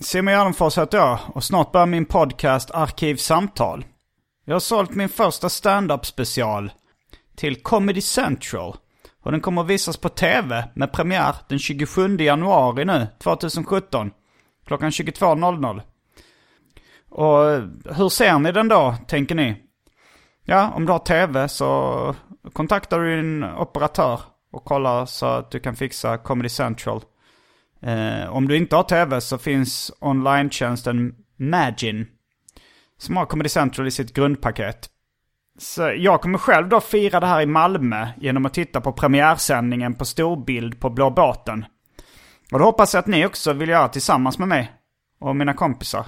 Simon Gärdenfors heter jag och snart börjar min podcast Arkivsamtal. Jag har sålt min första stand-up special till Comedy Central. Och den kommer att visas på tv med premiär den 27 januari nu, 2017. Klockan 22.00. Och hur ser ni den då, tänker ni? Ja, om du har tv så kontaktar du din operatör och kollar så att du kan fixa Comedy Central. Eh, om du inte har tv så finns online-tjänsten Magin. Som har Comedy Central i sitt grundpaket. Så jag kommer själv då fira det här i Malmö genom att titta på premiärsändningen på storbild på Blå båten. Och det hoppas jag att ni också vill göra tillsammans med mig och mina kompisar.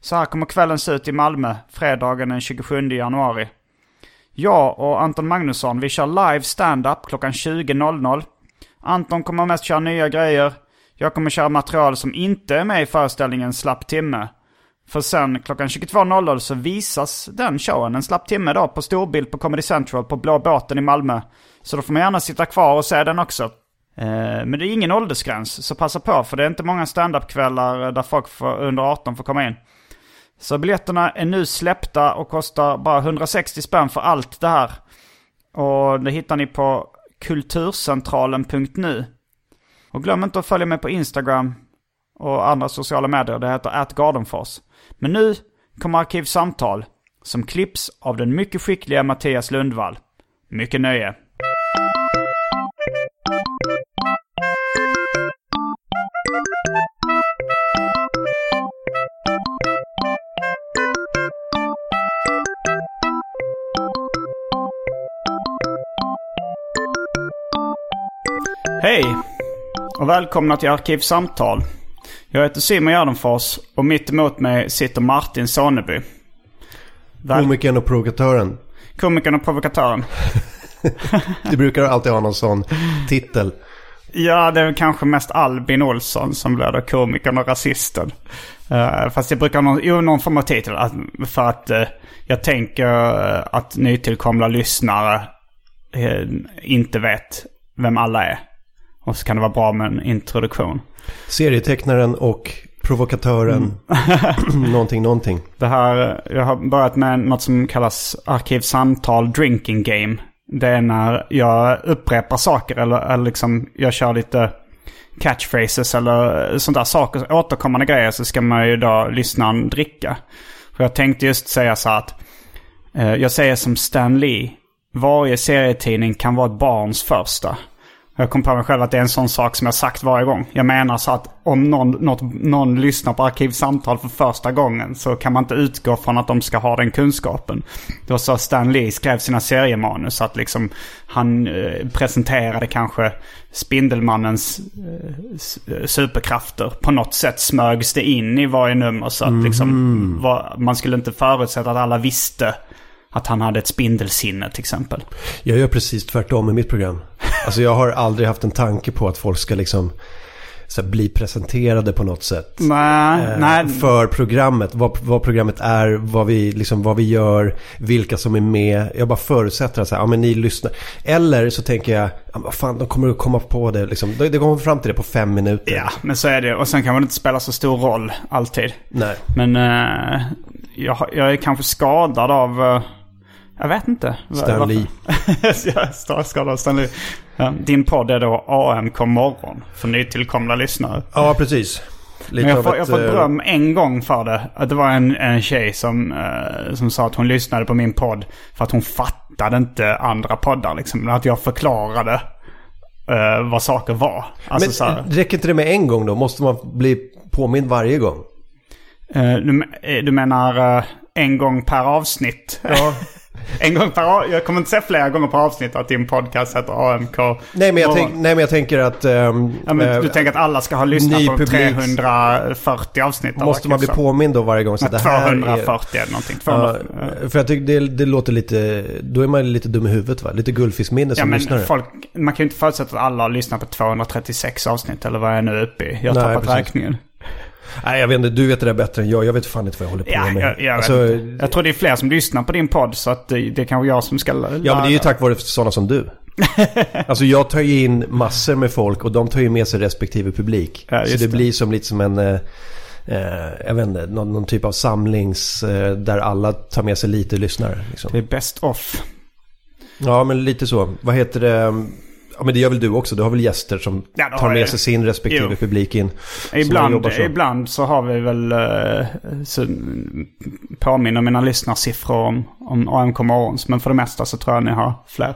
Så här kommer kvällen se ut i Malmö, fredagen den 27 januari. Jag och Anton Magnusson, vi kör live stand-up klockan 20.00. Anton kommer mest köra nya grejer. Jag kommer köra material som inte är med i föreställningen Slapp timme. För sen klockan 22.00 så visas den showen, en slapp timme då, på storbild på Comedy Central på Blå båten i Malmö. Så då får man gärna sitta kvar och se den också. Eh, men det är ingen åldersgräns, så passa på för det är inte många standup-kvällar där folk får, under 18 får komma in. Så biljetterna är nu släppta och kostar bara 160 spänn för allt det här. Och det hittar ni på kulturcentralen.nu. Och glöm inte att följa mig på Instagram och andra sociala medier. Det heter atgardenfors. Men nu kommer Arkivsamtal som klipps av den mycket skickliga Mattias Lundvall. Mycket nöje. Hej! Och välkomna till Arkivsamtal. Jag heter Simon Gärdenfors och mitt emot mig sitter Martin Soneby. Väl- Komikern och provokatören. Komikern och provokatören. Du brukar alltid ha någon sån titel. Ja, det är kanske mest Albin Olsson som blir då komikern och rasisten. Uh, fast jag brukar ha någon, jo, någon form av titel. Att, för att uh, jag tänker uh, att nytillkomna lyssnare uh, inte vet vem alla är. Och så kan det vara bra med en introduktion. Serietecknaren och provokatören. någonting, någonting. Det här, jag har börjat med något som kallas arkivsamtal drinking game. Det är när jag upprepar saker eller, eller liksom jag kör lite catchphrases eller sånt där saker, återkommande grejer så ska man ju då lyssnaren dricka. För jag tänkte just säga så att eh, jag säger som Stan Lee, varje serietidning kan vara ett barns första. Jag kom på mig själv att det är en sån sak som jag sagt varje gång. Jag menar så att om någon, något, någon lyssnar på Arkivsamtal för första gången så kan man inte utgå från att de ska ha den kunskapen. Det var så Stan Lee skrev sina seriemanus. Att liksom han eh, presenterade kanske Spindelmannens eh, eh, superkrafter. På något sätt smögs det in i varje nummer. Så att liksom, var, man skulle inte förutsätta att alla visste att han hade ett spindelsinne till exempel. Jag gör precis tvärtom i mitt program. Alltså jag har aldrig haft en tanke på att folk ska liksom så här, bli presenterade på något sätt. Nej, eh, nej. För programmet, vad, vad programmet är, vad vi, liksom, vad vi gör, vilka som är med. Jag bara förutsätter att så här, ja, men ni lyssnar. Eller så tänker jag, ja, vad fan, de kommer att komma på det. Liksom. De, de kommer fram till det på fem minuter. Ja, men så är det. Och sen kan det inte spela så stor roll alltid. Nej. Men eh, jag, jag är kanske skadad av... eh, jag vet inte. Stan Lee. jag är skadad av Stan Lee. Ja, din podd är då AMK morgon för nytillkomna lyssnare. Ja, precis. Lite Men jag får, jag får eh, beröm en gång för det. Att det var en, en tjej som, eh, som sa att hon lyssnade på min podd för att hon fattade inte andra poddar. Liksom. Men Att jag förklarade eh, vad saker var. Alltså, Men så här, räcker inte det med en gång då? Måste man bli påmind varje gång? eh, du, eh, du menar eh, en gång per avsnitt? Ja. en gång per Jag kommer inte säga flera gånger per avsnitt att din podcast heter AMK. Nej, men jag, tänk, nej, men jag tänker att... ehm, Ja, men eh, du tänker att alla ska ha lyssnat på publik- 340 avsnitt? av Måste man bli påmind då varje gång? Så det här är, 240 eller någonting. 200, Ja, för jag tycker det, det låter lite... Då är man lite dum i huvudet va? Lite guldfiskminne Ja som men lyssnare. folk, man kan ju inte förutsätta att alla har lyssnat på 236 avsnitt eller vad jag är nu uppe i. Jag har tappat räkningen. Nej, jag vet inte. Du vet det där bättre än jag. Jag vet fan inte vad jag håller på Ja, med. jag, jag, alltså, jag tror det är fler som lyssnar på din podd så att det, är kanske jag som ska lära. Ja, men det är ju tack vare sådana som du. alltså jag tar ju in massor med folk och de tar ju med sig respektive publik. Ja, så det, det. blir som lite som en... Eh, eh, jag vet inte, någon, någon typ av samlings eh, där alla tar med sig lite lyssnare. Liksom. Det är best off. Ja, men lite så. Vad heter det? Ja, men det gör väl du också. Du har väl gäster som Ja, tar med sig sin respektive Jo. publik in. Ibland, så. ibland så har vi väl uh, så, påminner mina lyssnarsiffror om, om AMK Morgons. Men för det mesta så tror jag ni har fler.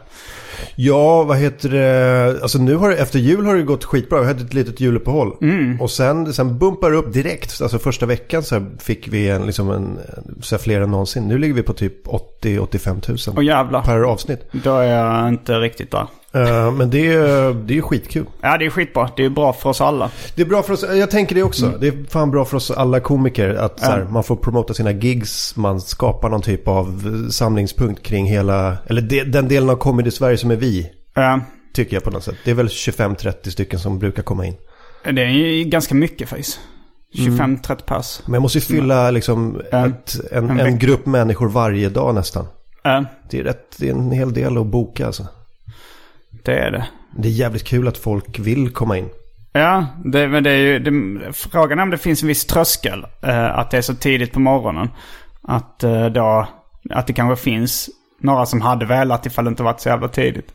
Ja, vad heter det? Alltså nu har det, efter jul har det gått skitbra. Vi hade ett litet juluppehåll. Mm. Och sen, sen bumpar det upp direkt. Alltså första veckan så fick vi en, liksom en, så fler än någonsin. Nu ligger vi på typ 80-85 tusen Och jävlar, per avsnitt. då är jag inte riktigt där. Eh, men det, är- det är skitkul. Ja, det är skitbra. Det är bra för oss alla. Det är bra för oss, jag tänker det också. Mm. Det är fan bra för oss alla komiker att så här, man får promota sina gigs. Man skapar någon typ av samlingspunkt kring hela, eller det, den delen av comedy Sverige som är vi. Ja, Tycker jag på något sätt. Det är väl 25-30 stycken som brukar komma in. det är ju ganska mycket faktiskt. 25-30 pers. Men jag måste ju fylla liksom ett, en, En grupp människor varje dag nästan. Det är, rätt, det är en hel del att boka alltså. Det är det. Det är jävligt kul att folk vill komma in. Ja, det, men det är ju... Det, frågan är om det finns en viss tröskel. Eh, att det är så tidigt på morgonen. Att eh, då... Att det kanske finns några som hade velat ifall det inte varit så jävla tidigt.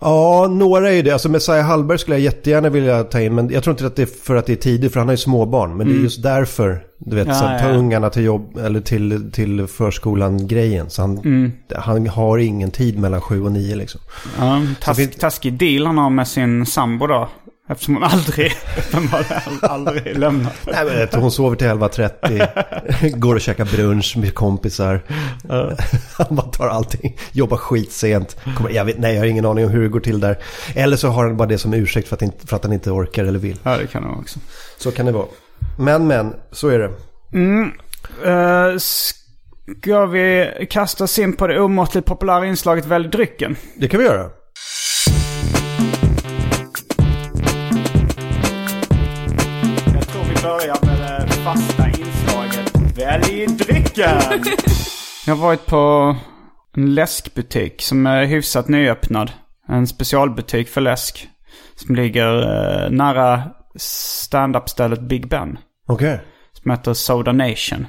Ja, några är ju det. Alltså Messiah Hallberg skulle jag jättegärna vilja ta in. Men jag tror inte att det är för att det är tidigt. För han har ju småbarn. Men det är just därför. Du vet, Mm. Ja, så här, ta ja. ungarna till jobb eller till, till förskolan-grejen. Så han, Mm. han har ingen tid mellan sju och nio liksom. Ja, task, finns- taskig deal han har med sin sambo då. Eftersom hon aldrig, aldrig lämnar. Nej, men vet hon sover till 11.30. går och käkar brunch med kompisar. Han bara tar allting. Jobbar skitsent. Kommer, jag vet, nej, jag har ingen aning om hur det går till där. Eller så har han bara det som ursäkt för att, inte, för att han inte orkar eller vill. Ja, det kan det också. Så kan det vara. Men, men, så är det. Uh, ska vi kasta oss in på det omåttligt populära inslaget Välj drycken? Det kan vi göra. Börjar med det fasta inslaget Välj drycken! Jag har varit på en läskbutik som är hyfsat nyöppnad. En specialbutik för läsk. Som ligger eh, nära stand-up-stället Big Ben. Okej. Som heter Soda Nation.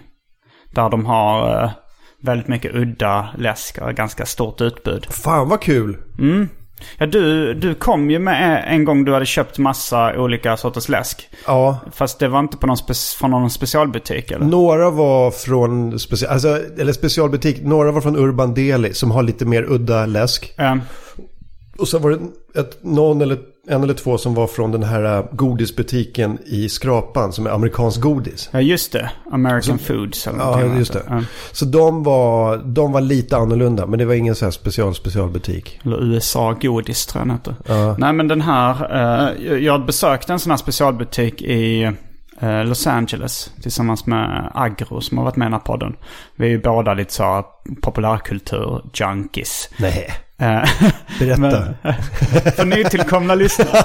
Där de har eh, väldigt mycket udda läsk och ganska stort utbud. Fan vad kul. Ja, du, du kom ju med en gång du hade köpt massa olika sorters läsk. Ja. Fast det var inte på någon spe- från någon specialbutik eller? Några var från special, alltså, eller specialbutik. Några var från Urban Deli som har lite mer udda läsk. Ja. Och så var det ett, någon eller, en eller två som var från den här äh, godisbutiken i Skrapan som är amerikansk godis. ja, just det. American Foods eller Ja, just det. Ja. Så de var, de var lite annorlunda, men det var ingen så här special specialbutik. Eller USA Godis tror jag den heter. Nej men den här, eh, jag besökte en sån här specialbutik i eh, Los Angeles tillsammans med Agro som har varit med i den här podden. Vi är ju båda lite så populärkultur-junkies. Nej, berätta. Men, för nytillkomna lyssnare.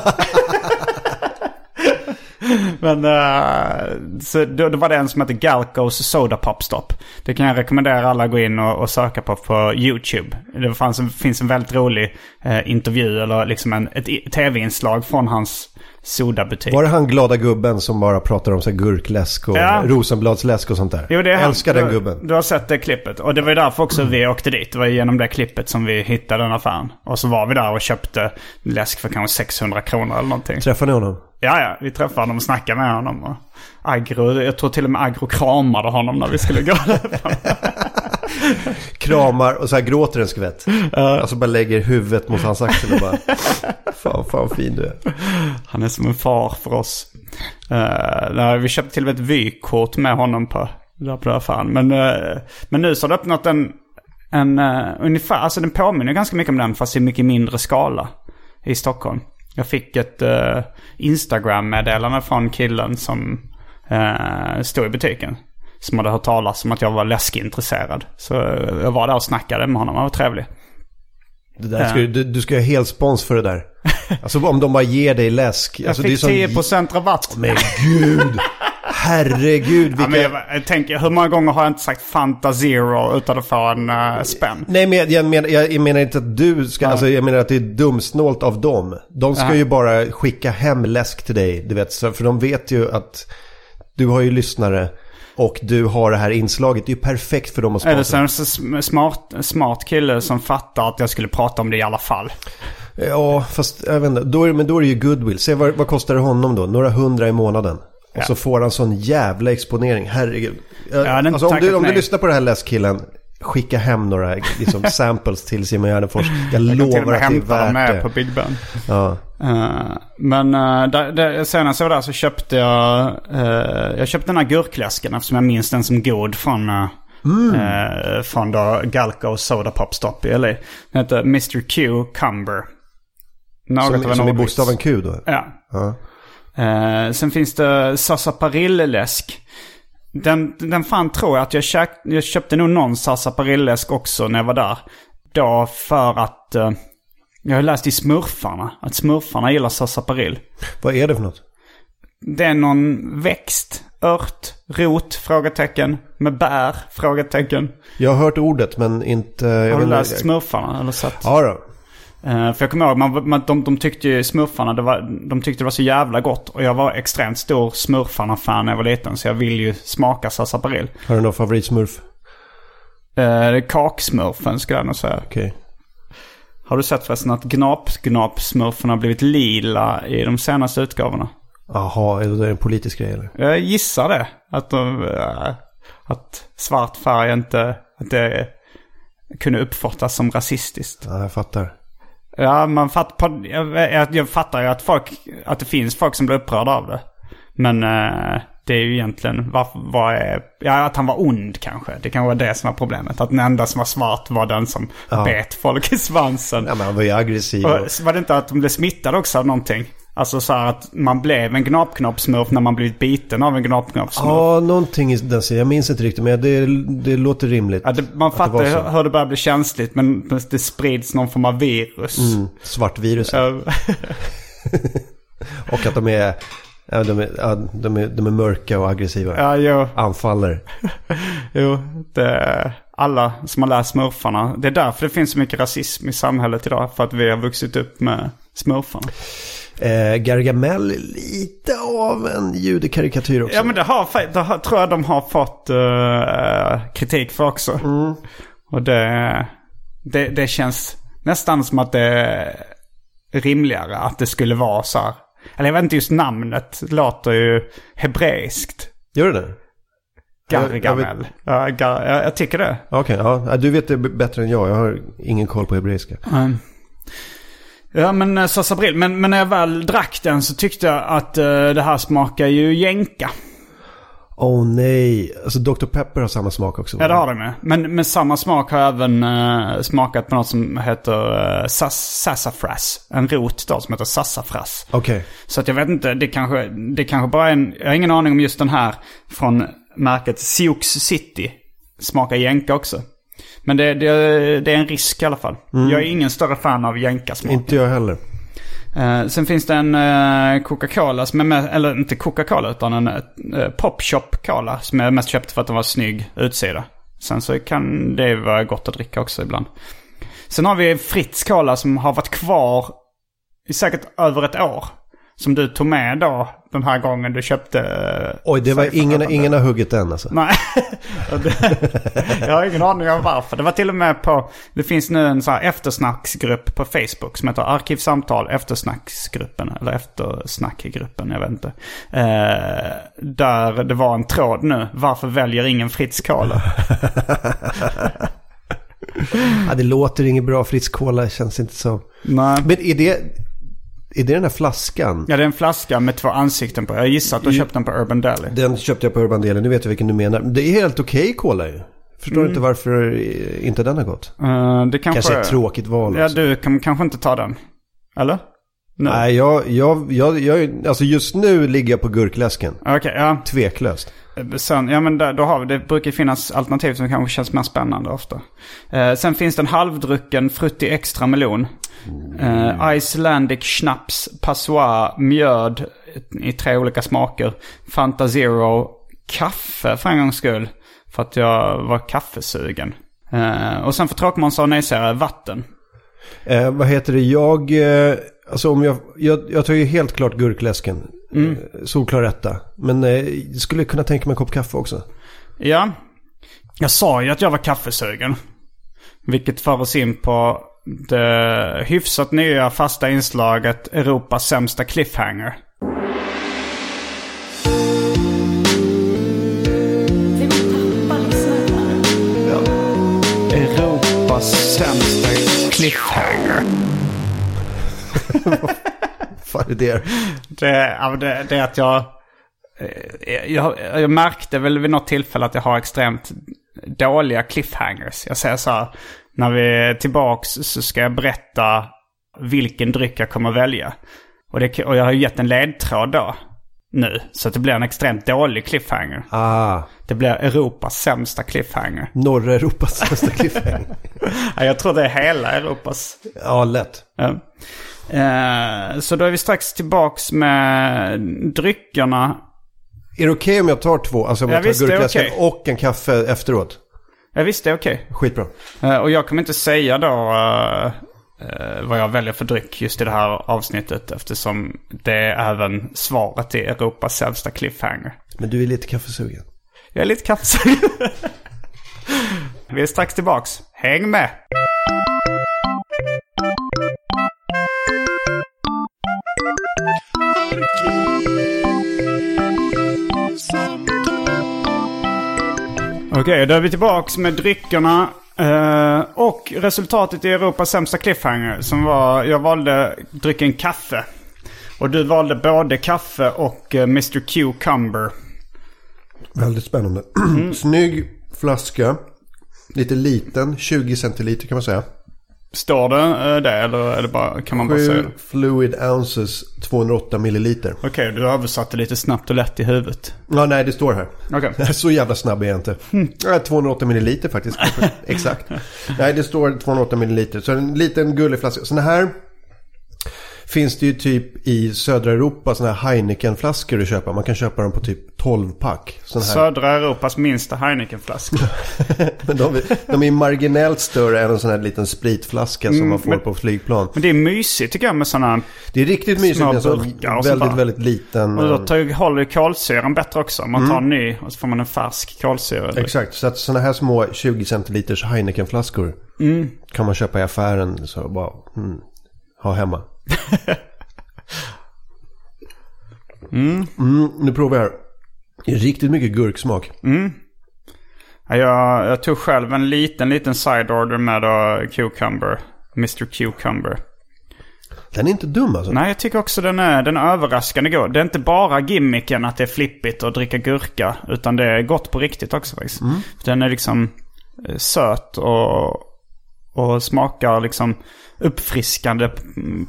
Men uh, så då, då var det en som heter Galcos Soda Pop Stop. Det kan jag rekommendera alla att gå in och, och söka på på YouTube. Det fanns en, finns en väldigt rolig uh, intervju eller liksom en, ett tv-inslag från hans sodabutik. Var det han glada gubben som bara pratar om så gurkläsk och Ja. rosenbladsläsk och sånt där? Jo, det är han. älskar den gubben. Du har sett det klippet. Och det var ju därför också vi åkte dit. Det var genom det klippet som vi hittade den affären. Och så var vi där och köpte läsk för kanske 600 kronor eller någonting. Träffade ni honom? Ja, ja. Vi träffade honom och snackade med honom. Och Agro, jag tror till och med Agro kramade honom när vi skulle gå därifrån. Kramar och så här gråter en skvätt. Alltså bara lägger huvudet mot hans axel och bara... Fan, fan fin du är. Han är som en far för oss. Uh, vi köpte till och med ett vykort med honom på, där på affären. Men, eh, men nu så har det öppnat en, en uh, ungefär, alltså den påminner ganska mycket om den fast i mycket mindre skala i Stockholm. Jag fick ett uh, Instagram-meddelande från killen som uh, stod i butiken. Som hade hört talas om att jag var läskintresserad. Så eh, jag var där och snackade med honom, han var trevlig. Det där ska, du, du ska ha helt spons för det där. Alltså om de bara ger dig läsk. Jag Alltså, det är fick sån- 10% rabatt. Men gud! Herregud Ja, vilka... men jag, jag tänker, hur många gånger har jag inte sagt Fanta Zero utan att få en uh, spänn? Nej men jag, menar, jag, menar inte att du ska, alltså jag menar att det är dumsnålt av dem. De ska Ja. ju bara skicka hem läsk till dig, du vet. För de vet ju att du har ju lyssnare och du har det här inslaget. Det är ju perfekt för dem att Eller så sponsra. är det sm- smart, smart kille som fattar att jag skulle prata om det i alla fall. Ja, fast jag vet inte. Då är, det- men då är det ju goodwill. Se vad, vad kostar det honom då? Några hundra i månaden. Och Ja. så får han sån jävla exponering. Herregud. Jag, hade inte alltså, om, du, om du lyssnar på det här läskkillen. Skicka hem några liksom, samples till Simon Gärdenfors. Jag, Jag kan till och lovar med att det är hämta dem värt med det. på Big Ben. Ja. Eh, men uh, där, där, senast jag var där så köpte jag, eh, jag köpte den här gurkläsken eftersom jag minns den som god från, uh, eh, från då Galco Soda Pop Stop i LA. Den heter Mr Q Cumber. Något av Som, en som ordvits. bokstaven Q då? Ja. Sen finns det Sarsaparille-läsk. Den, den fan tror jag att jag, käk, jag köpte nog någon Sarsaparille-läsk också när jag var där. Då för att jag har läst i Smurfarna att Smurfarna gillar Sarsaparill. Vad är det för något? Det är någon växt, ört, rot, frågetecken, med bär, frågetecken. Jag har hört ordet men inte... Jag Har du läst Smurfarna eller sett? Ja då. Eh, för jag kommer ihåg, man, man, de, de tyckte ju smurfarna, det var, de tyckte det var så jävla gott. Och jag var extremt stor smurfarna-fan när jag var liten. Så jag vill ju smaka sarsaparil. Har du någon favoritsmurf? Eh, det är kaksmurfen skulle jag nog säga. Okej. Har du sett förresten att gnap-gnap-smurfen har blivit lila i de senaste utgåvorna? Jaha, är det en politisk grej eller? Jag gissar det. Att, de, eh, att svart färg inte, att det kunde uppfattas som rasistiskt. Ja, jag fattar. Ja, man fatt, på, jag, jag, jag fattar ju att, folk, att det finns folk som blir upprörda av det. Men eh, det är ju egentligen, vad, vad är, ja att han var ond kanske. Det kanske var det som var problemet. Att den enda som var svart var den som Ja. bet folk i svansen. Ja, men han var ju aggressiv. Och var det inte att de blev smittade också av någonting? Alltså så här att man blev en gnapknoppsmurf när man blivit biten av en gnapknoppsmurf. Ja, någonting i den stilen. Jag minns inte riktigt, men det, det låter rimligt. Ja, det, man att det fattar så. hur det börjar bli känsligt men det sprids någon form av virus. Mm, svartvirus. Eh, Och att de är, ja, de, är, ja, de, är, de är mörka och aggressiva. ja, jo. Anfaller. Jo, det, alla som har läst smurfarna. Det är därför det finns så mycket rasism i samhället idag. För att vi har vuxit upp med smurfarna. Eh, Gargamel är lite av en judekarikatyr också. Ja men det, har, det har, tror jag de har fått eh, kritik för också. Och det, det, det känns nästan som att det är rimligare att det skulle vara så här. Eller jag vet inte, just namnet låter ju hebreiskt. Gör det det? Jag- jag vet- Gargamel. Ja, gar, jag, jag tycker det. Okej, ja. Du vet det bättre än jag. Jag har ingen koll på hebreiska. Mm. Ja men uh, Sasabril. Men, men när jag väl drack den så tyckte jag att eh, det här smakar ju jänka. Åh oh, nej. Alltså Dr. Pepper har samma smak också. Ja det har det med. Men med samma smak har även eh, smakat på något som heter uh, sassafras. En rot då som heter sassafras. Okej. Så att jag vet inte, det kanske, det kanske bara är en... Jag har ingen aning om just den här från märket Sioux City. Smakar jänka också. Men det, det, det är en risk i alla fall. Jag är ingen större fan av jänkasmak. Inte jag heller. Eh, sen finns det en eh, Coca-Cola som är med, eller inte Coca-Cola utan en eh, Popshop Cola som är mest köpt för att den var snygg utsida. Sen så kan det vara gott att dricka också ibland. Sen har vi Fritz Cola som har varit kvar i säkert över ett år. Som du tog med då den här gången du köpte... eh, Oj, det var ingen, ingen har huggit den alltså. Nej, jag har ingen aning om varför. Det var till och med på, det finns nu en så här eftersnacksgrupp på Facebook som heter Arkivsamtal eftersnacksgruppen. Eller eftersnackgruppen, jag vet inte. Eh, där det var en tråd nu. Varför väljer ingen Fritz Cola? Ja, det låter inget bra. Fritz Cola känns inte så. Nej. Men är det, är det den här flaskan? Ja, det är en flaska med två ansikten på. Jag gissar att du köpte den på Urban Deli. Den köpte jag på Urban Delen. Nu vet jag vilken du menar. Det är helt okej cola ju. Förstår Mm. inte varför inte den har gått. Eh, det kanske... Kanske ett tråkigt val Ja, också. du kan kanske inte ta den. Eller? Nu? Nej, jag, jag, jag, jag, alltså just nu ligger jag på gurkläsken. Okej, ja. Tveklöst. Sen, ja men där, då har vi, det brukar finnas alternativ som kanske känns mer spännande ofta. Eh, sen finns det en halvdrucken Frutti Extra Melon. Eh, Icelandic Schnaps, Passoir, mjöd i tre olika smaker. Fanta Zero, kaffe för en gångs skull. För att jag var kaffesugen. Eh, och sen för tråkmånsar och nejsägare, vatten. Eh, vad heter det? Jag, eh, alltså om jag, jag, jag tar ju helt klart gurkläsken. Mm. Eh, solklar etta. Men eh, skulle kunna tänka mig en kopp kaffe också. Ja, jag sa ju att jag var kaffesugen. Vilket för oss in på det hyfsat nya fasta inslaget Europas sämsta cliffhanger. Europas sämsta cliffhanger. Fan är det? Det, ja, det, det är att jag, eh, jag... Jag märkte väl vid något tillfälle att jag har extremt dåliga cliffhangers. Jag säger så här, när vi är tillbaks så ska jag berätta vilken dryck jag kommer välja. Och, det, och jag har ju gett en ledtråd då. Nu. Så det blir en extremt dålig cliffhanger. Ah, Det blir Europas sämsta cliffhanger. norra Europas sämsta cliffhanger. Ja, jag tror det är hela Europas. ja, lätt. Ja. Eh, så då är vi strax tillbaks med dryckerna. Är det okej om jag tar två? Alltså om Ja, jag tar visst, gurkläsken okej. och en kaffe efteråt? Ja, visst det är okej. Skitbra. Eh, och jag kommer inte säga då eh, eh, vad jag väljer för dryck just i det här avsnittet. Eftersom det är även svaret till Europas sämsta cliffhanger. Men du är lite kaffesugen. Jag är lite kaffesugen. vi är strax tillbaks. Häng med! Okej, då är vi tillbaks med dryckerna. eh, och resultatet i Europas sämsta cliffhanger. Som var, jag valde drycken kaffe. Och du valde både kaffe och eh, Mr Cucumber. Väldigt spännande. Mm. Snygg flaska. Lite liten, 20 centiliter kan man säga. Står det eh, det eller är det bara, kan man bara säga 7 det? fluid ounces, 208 milliliter. Okej, du översatte lite snabbt och lätt i huvudet. Ja, nej, det står här. Okej. Så jävla snabb är jag inte. Ja, 208 milliliter faktiskt. Exakt. Nej, det står 208 milliliter. Så en liten gullig flaska. Sådana här finns det ju typ i södra Europa sådana här Heineken-flaskor att köpa. Man kan köpa dem på typ 12-pack. Sådana här. Södra Europas minsta Heinekenflaska. Men de, de är marginellt större än en sån här liten spritflaska som man får men- på flygplan. Men det är mysigt tycker jag med sådana. Det är riktigt mysigt med en sån väldigt, väldigt liten. Och då eh, tar, håller ju kolsyran bättre också. Man tar en ny och så får man en färsk kolsyra. Exakt, så att sådana här små 20 centiliters Heineken-flaskor Mm. kan man köpa i affären så bara mm, ha hemma. Mm. nu provar jag här. Det är riktigt mycket gurksmak. Ja, Jag, jag tog själv en liten, liten side order med då Cucumber. Mr Cucumber. Den är inte dum alltså. Nej, jag tycker också den är, den är överraskande god. Det är inte bara gimmicken att det är flippigt att dricka gurka. Utan det är gott på riktigt också faktiskt. Den är liksom eh, söt och, och smakar liksom uppfriskande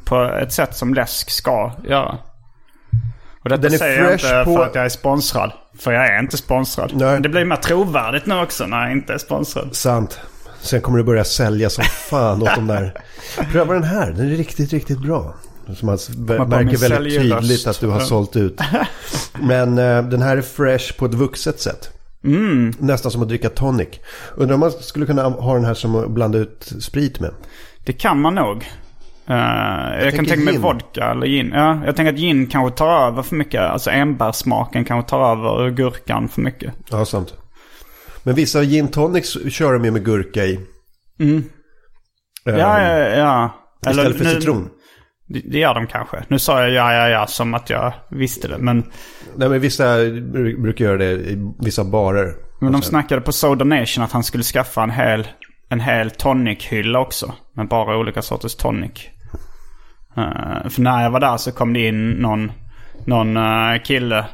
på ett sätt som läsk ska göra. Och detta Den är säger jag inte på- för att jag är sponsrad. För jag är inte sponsrad. Nej. Men det blir mer trovärdigt nu också när jag inte är sponsrad. Sant. Sen kommer det börja sälja som fan åt de där. Pröva den här, den är riktigt, riktigt bra. Så man på märker väldigt tydligt att du har sålt ut. Men eh, den här är fresh på ett vuxet sätt. Mm. Nästan som att dricka tonic. Undrar om man skulle kunna ha den här som att blanda ut sprit med. Det kan man nog. Eh, jag kan tänker tänka mig gin. vodka eller gin. Ja, jag tänker att gin kanske tar över för mycket. Alltså enbärssmaken kanske tar över gurkan för mycket. Ja, sant. Men vissa gin tonics kör de ju med gurka i. Mm. Eh, Ja, ja, ja. Istället för nu- citron. Det, gör de kanske. Nu sa jag ja, ja, ja som att jag visste det. Men, Nej, men vissa bru- brukar göra det i vissa barer. men de snackade på Soda Nation att han skulle skaffa en hel, en hel tonic-hylla också. Med bara olika sorters tonic. Eh, för när jag var där så kom det in någon, någon eh, kille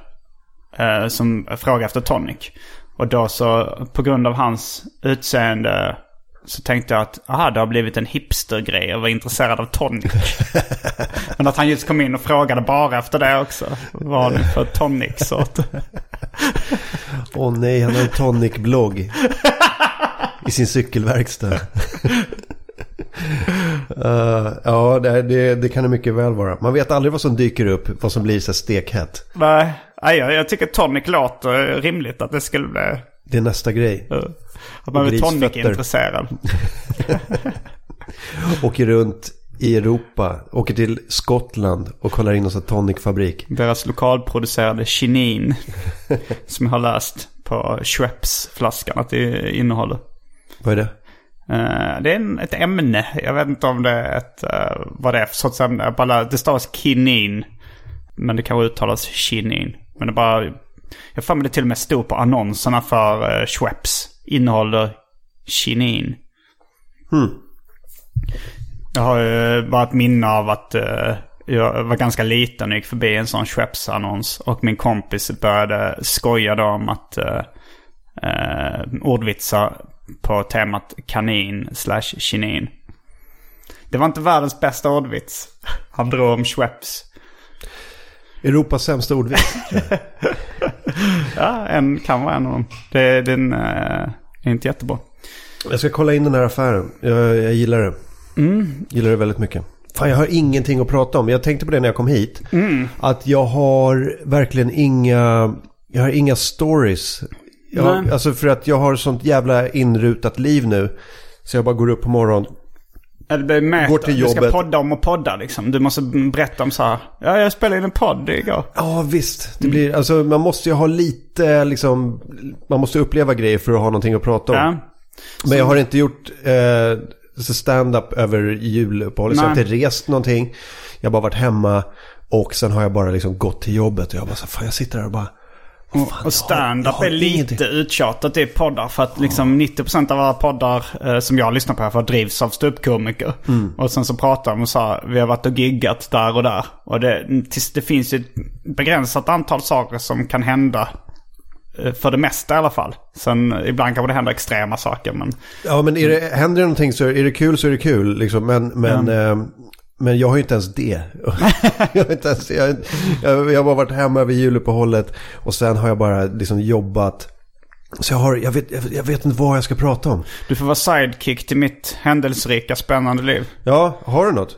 eh, som frågade efter tonic. Och då så på grund av hans utseende så tänkte jag att aha, det har blivit en hipstergrej att vara intresserad av tonic. Men att han just kom in och frågade bara efter det också. Vad har ni för tonic-sort? Åh nej, han har en tonic-blogg. I sin cykelverkstad. Eh, ja, det, det, kan det mycket väl vara. Man vet aldrig vad som dyker upp, vad som blir så stekhett. Nej, nej, jag, jag tycker tonic låter rimligt att det skulle bli... Det är nästa grej. eh, Att man Grisfötter. tonic-intresserad. Åker runt i Europa, åker till Skottland och kollar in hos tonicfabrik. Deras lokalproducerade chinin. som jag har läst på Schweppes-flaskan att det innehåller. Vad är det? Eh, det är en, ett ämne. Jag vet inte om det är ett, eh, vad det är för sorts ämne. Bara, det stavas kinin. Men det kanske uttalas chinin. Men det bara... Jag får mig det till och med stod på annonserna för uh, Schweppes. Innehåller chinin. Jag har ju bara ett minne av att eh, jag var ganska liten och gick förbi en sån Schweppes-annons. Och min kompis började skoja då om att uh, ordvitsar på temat kanin slash kinin. Det var inte världens bästa ordvits. Han drog om Schweppes. Europas sämsta ordvits. Ja, en kan vara en av dem. Det, den eh, är inte jättebra. Jag ska kolla in den här affären. Jag, jag gillar det. Gillar det väldigt mycket. Fan, jag har ingenting att prata om. Jag tänkte på det när jag kom hit. Att jag har verkligen inga... Jag har inga stories. Jag har, alltså för att jag har sånt jävla inrutat liv nu. Så jag bara går upp på morgonen. Mäta. Går till Du ska jobbet. podda om och podda liksom. Du måste berätta om så här. Ja, jag spelade in en podd igår. Ja, visst. Det blir, alltså, man måste ju ha lite, liksom... Man måste uppleva grejer för att ha någonting att prata om. Ja. Men jag har inte gjort eh, stand-up över juluppehållet. Så jag har inte rest någonting. Jag har bara varit hemma. Och sen har jag bara liksom gått till jobbet. Och jag bara så fan jag sitter här och bara... fan, har- Och stand-up är lite ingenting. uttjatat i poddar. För att liksom 90% av alla poddar eh, som jag lyssnar på här för drivs av ståuppkomiker. Mm. Och sen så pratar de och så vi har varit och giggat där och där. Och det, det finns ju ett begränsat antal saker som kan hända. eh, För det mesta i alla fall. Sen ibland kanske det händer extrema saker men... Ja men är det, händer det någonting så är det kul så är det kul. Liksom. Men, men, eh, men jag har ju inte ens det. jag, har inte ens, jag, jag, jag har bara varit hemma över juluppehållet. Och sen har jag bara liksom jobbat. Så jag, har, jag, vet, jag, vet- inte vad jag ska prata om. Du får vara sidekick till mitt händelserika spännande liv. Ja, har du något?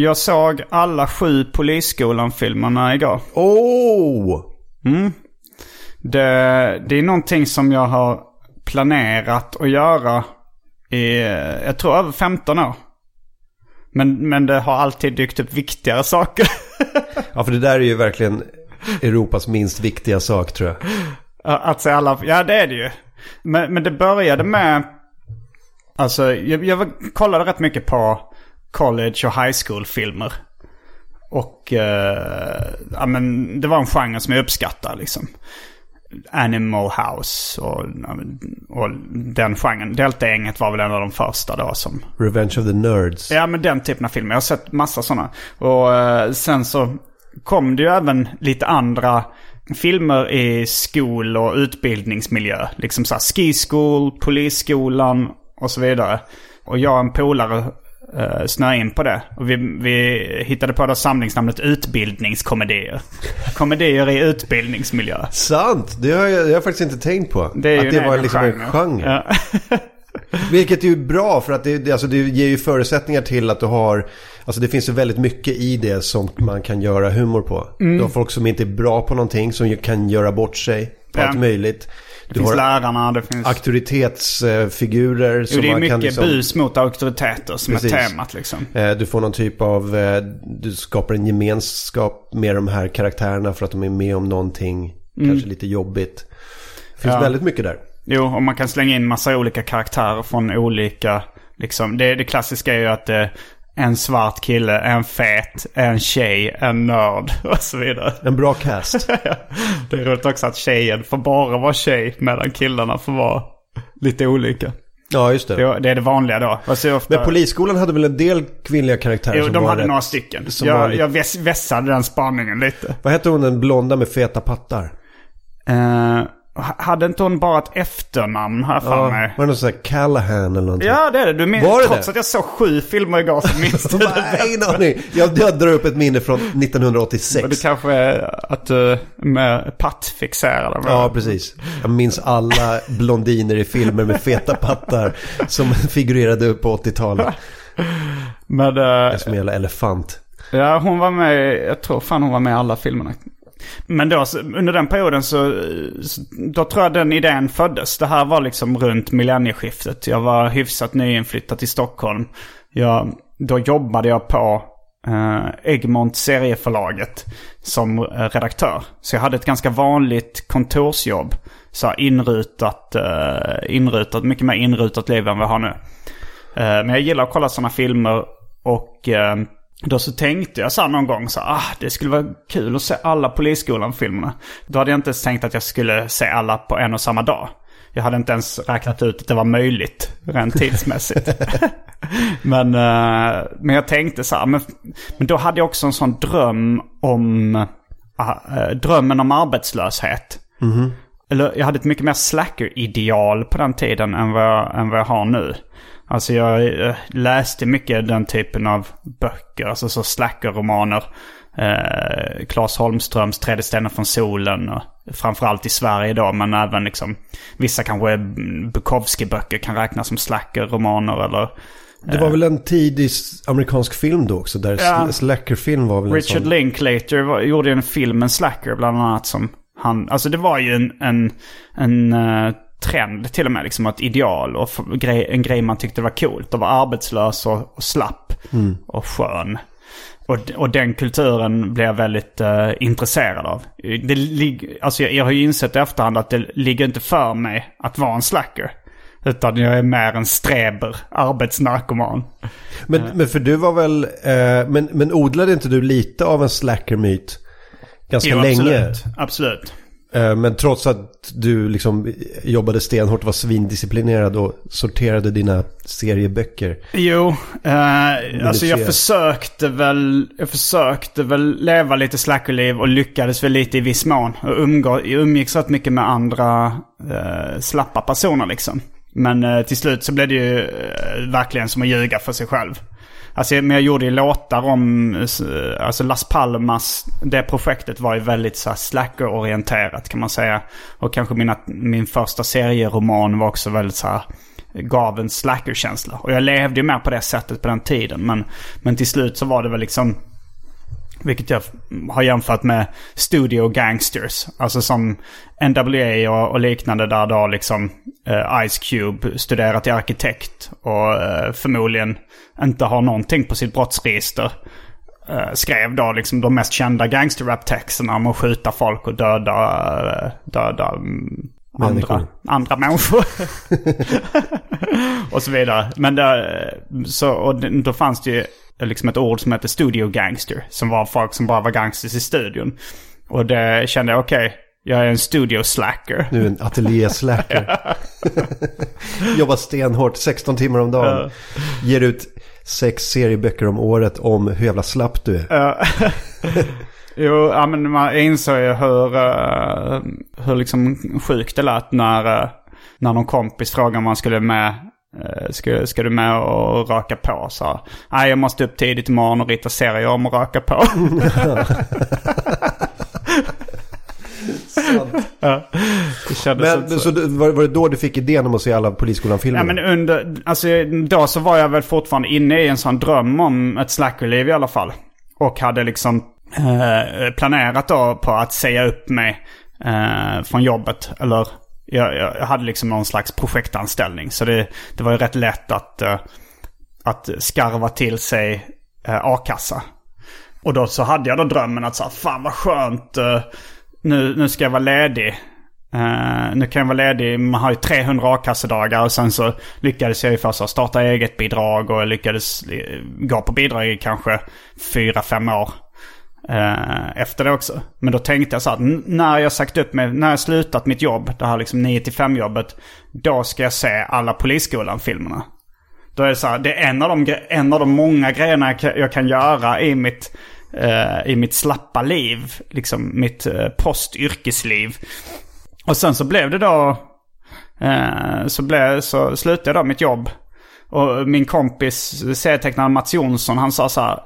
Jag såg alla sju Polisskolan-filmerna igår. Oh! Mm. Det, det är någonting som jag har planerat att göra i, jag tror över 15 år. Men, men det har alltid dykt upp viktigare saker. Ja, för det där är ju verkligen Europas minst viktiga sak tror jag. Att se alla, ja det är det ju. Men, men det började med, alltså jag, jag kollade rätt mycket på college och high school-filmer. Och eh, ja, men det var en genre som jag uppskattar liksom. Animal House och, och den genren. Delta-gänget var väl en av de första då som... Revenge of the Nerds. Ja men den typen av filmer. Jag har sett massa sådana. Och eh, sen så kom det ju även lite andra filmer i skol och utbildningsmiljö. Liksom så här ski school, polisskolan och så vidare. Och jag och en polare uh, snöa in på det. Och vi, vi hittade på det samlingsnamnet utbildningskomedier. Komedier i utbildningsmiljö. Sant! Det har jag, jag har faktiskt inte tänkt på. Det att det var liksom genre. en genre. Ja. Vilket är ju bra för att det, det, alltså det ger ju förutsättningar till att du har Alltså det finns ju väldigt mycket i det som man kan göra humor på. Mm. Du har folk som inte är bra på någonting som kan göra bort sig på Ja. allt möjligt. Det Du finns lärarna, det finns... auktoritetsfigurer Jo, det är mycket liksom, bus mot auktoriteter som Precis. är temat liksom. eh, Du får någon typ av, eh, du skapar en gemenskap med de här karaktärerna för att de är med om någonting kanske lite jobbigt. Det finns Mm. Ja. väldigt mycket där. Jo, och man kan slänga in massa olika karaktärer från olika... Liksom, det, det klassiska är ju att är en svart kille, en fet, en tjej, en nörd och så vidare. En bra cast. Det är roligt också att tjejen får bara vara tjej medan killarna får vara lite olika. Ja, just det. Det, det är det vanliga då. Ofta... Men Polisskolan hade väl en del kvinnliga karaktärer Jo, som de var hade rätt- några stycken. Jag, lite- jag väss, vässade den spaningen lite. Vad hette hon den blonda med feta pattar? Eh, hade inte hon bara ett efternamn här för Ja, mig? var det någon sån här Callahan eller någonting? Ja, det är det. Du minns, Var det trots det? att jag såg sju filmer igår så minns du det. Ingen aning. Jag, jag drar upp ett minne från 1986. Och det kanske är att du är mer pattfixerad. Ja, precis. Jag minns alla blondiner i filmer med feta pattar som figurerade upp på 80-talet. Men eh, Jag som en jävla elefant. ja, hon var med, jag tror fan hon var med i alla filmerna. Men då, under den perioden så, då tror jag den idén föddes. Det här var liksom runt millennieskiftet. Jag var hyfsat nyinflyttad till Stockholm. Jag, då jobbade jag på eh, Egmont serieförlaget som eh, redaktör. Så jag hade ett ganska vanligt kontorsjobb. Så inrutat, eh, inrutat, mycket mer inrutat liv än vad jag har nu. Eh, men jag gillar att kolla sådana filmer och eh, då så tänkte jag så någon gång så ah, det skulle vara kul att se alla Polisskolan-filmerna. Då hade jag inte ens tänkt att jag skulle se alla på en och samma dag. Jag hade inte ens räknat ut att det var möjligt rent tidsmässigt. men, eh, men jag tänkte så här, men, men då hade jag också en sån dröm om, ah, eh, drömmen om arbetslöshet. Eller jag hade ett mycket mer slacker-ideal på den tiden än vad, jag, än vad jag har nu. Alltså jag eh, läste mycket den typen av böcker, alltså så slacker-romaner. Eh, Claes Holmströms Tredje stenen från solen. Och framförallt i Sverige då, men även liksom vissa kanske Bukowski-böcker kan räknas som slacker-romaner eller... Det var väl en tidig amerikansk film då också. Där Ja. Slackerfilm var väl en Richard sån. Linklater var, gjorde en film, en slacker bland annat som han... Alltså det var ju en, en, en eh, trend till och med, liksom ett ideal och en grej man tyckte var coolt. Att vara arbetslös och, och slapp och skön. Och, och den kulturen blev jag väldigt eh, intresserad av. Det lig, alltså jag, jag har ju insett i efterhand att det ligger inte för mig att vara en slacker. Utan jag är mer en streber, arbetsnarkoman. Men, men för du var väl, eh, men, men odlade inte du lite av en slacker-myt? Ganska Jo, länge. Absolut. absolut. Eh, Men trots att du liksom jobbade stenhårt, var svindisciplinerad och sorterade dina serieböcker. Jo, eh, alltså jag försökte väl, jag försökte väl leva lite slackerliv och lyckades väl lite i viss mån. Och umgå, umgicks rätt mycket med andra eh, slappa personer liksom. Men eh, till slut så blev det ju eh, verkligen som att ljuga för sig själv. Alltså, men jag gjorde ju låtar om, eh, alltså Las Palmas, det projektet var ju väldigt så här slacker-orienterat kan man säga. Och kanske mina, min första serieroman var också väldigt så här, gav en slacker-känsla. Och jag levde ju mer på det sättet på den tiden. Men, men till slut så var det väl liksom, vilket jag har jämfört med studio gangsters. Alltså som NWA och, och liknande där då liksom eh, Ice Cube studerat till arkitekt och eh, förmodligen inte har någonting på sitt brottsregister. Eh, skrev då liksom de mest kända gangsterrap-texterna om att skjuta folk och döda, eh, döda mm, mm, andra, Människor. andra människor. och så vidare. Men det, så, och då fanns det ju liksom ett ord som heter studio gangster. Som var folk som bara var gangsters i studion. Och det kände jag, okej, jag är en studio slacker. Nu är en ateljéslacker. Jobbar stenhårt, 16 timmar om dagen. Ger ut sex serieböcker om året om hur jävla slapp du är. Jo, ja, men man insåg ju hur, eh, hur liksom sjukt det lät när, uh, när någon kompis frågade om man skulle med uh, ska, ska du med och röka på? Så, nej jag måste upp tidigt imorgon och rita serier om att röka på. ja, det Men så, du- var, var det då du fick idén om att se alla Polisskolan-filmer? Ja men under, alltså då så var jag väl fortfarande inne i en sån dröm om ett slackerliv i alla fall. Och hade liksom eh, planerat då på att säga upp mig eh, från jobbet. Eller jag, jag hade liksom någon slags projektanställning. Så det, det var ju rätt lätt att, eh, att skarva till sig eh, a-kassa. Och då så hade jag då drömmen att så här, fan vad skönt. eh, nu, nu ska jag vara ledig. Uh, nu kan jag vara ledig, man har ju 300 a-kassedagar och sen så lyckades jag ju först starta eget bidrag och lyckades eh, gå på bidrag i kanske 4-5 år eh, efter det också. Men då tänkte jag så att när jag sagt upp mig, när jag slutat mitt jobb, det här liksom 9-5 jobbet, då ska jag se alla Polisskolan-filmerna. Då är det så här, det är en av de, en av de många grejerna jag kan, jag kan göra i mitt, eh, i mitt slappa liv. Liksom mitt eh, postyrkesliv. Och sen så blev det då, eh, så, blev, så slutade jag då mitt jobb. Och min kompis, serietecknaren Mats Jonsson, han sa så här,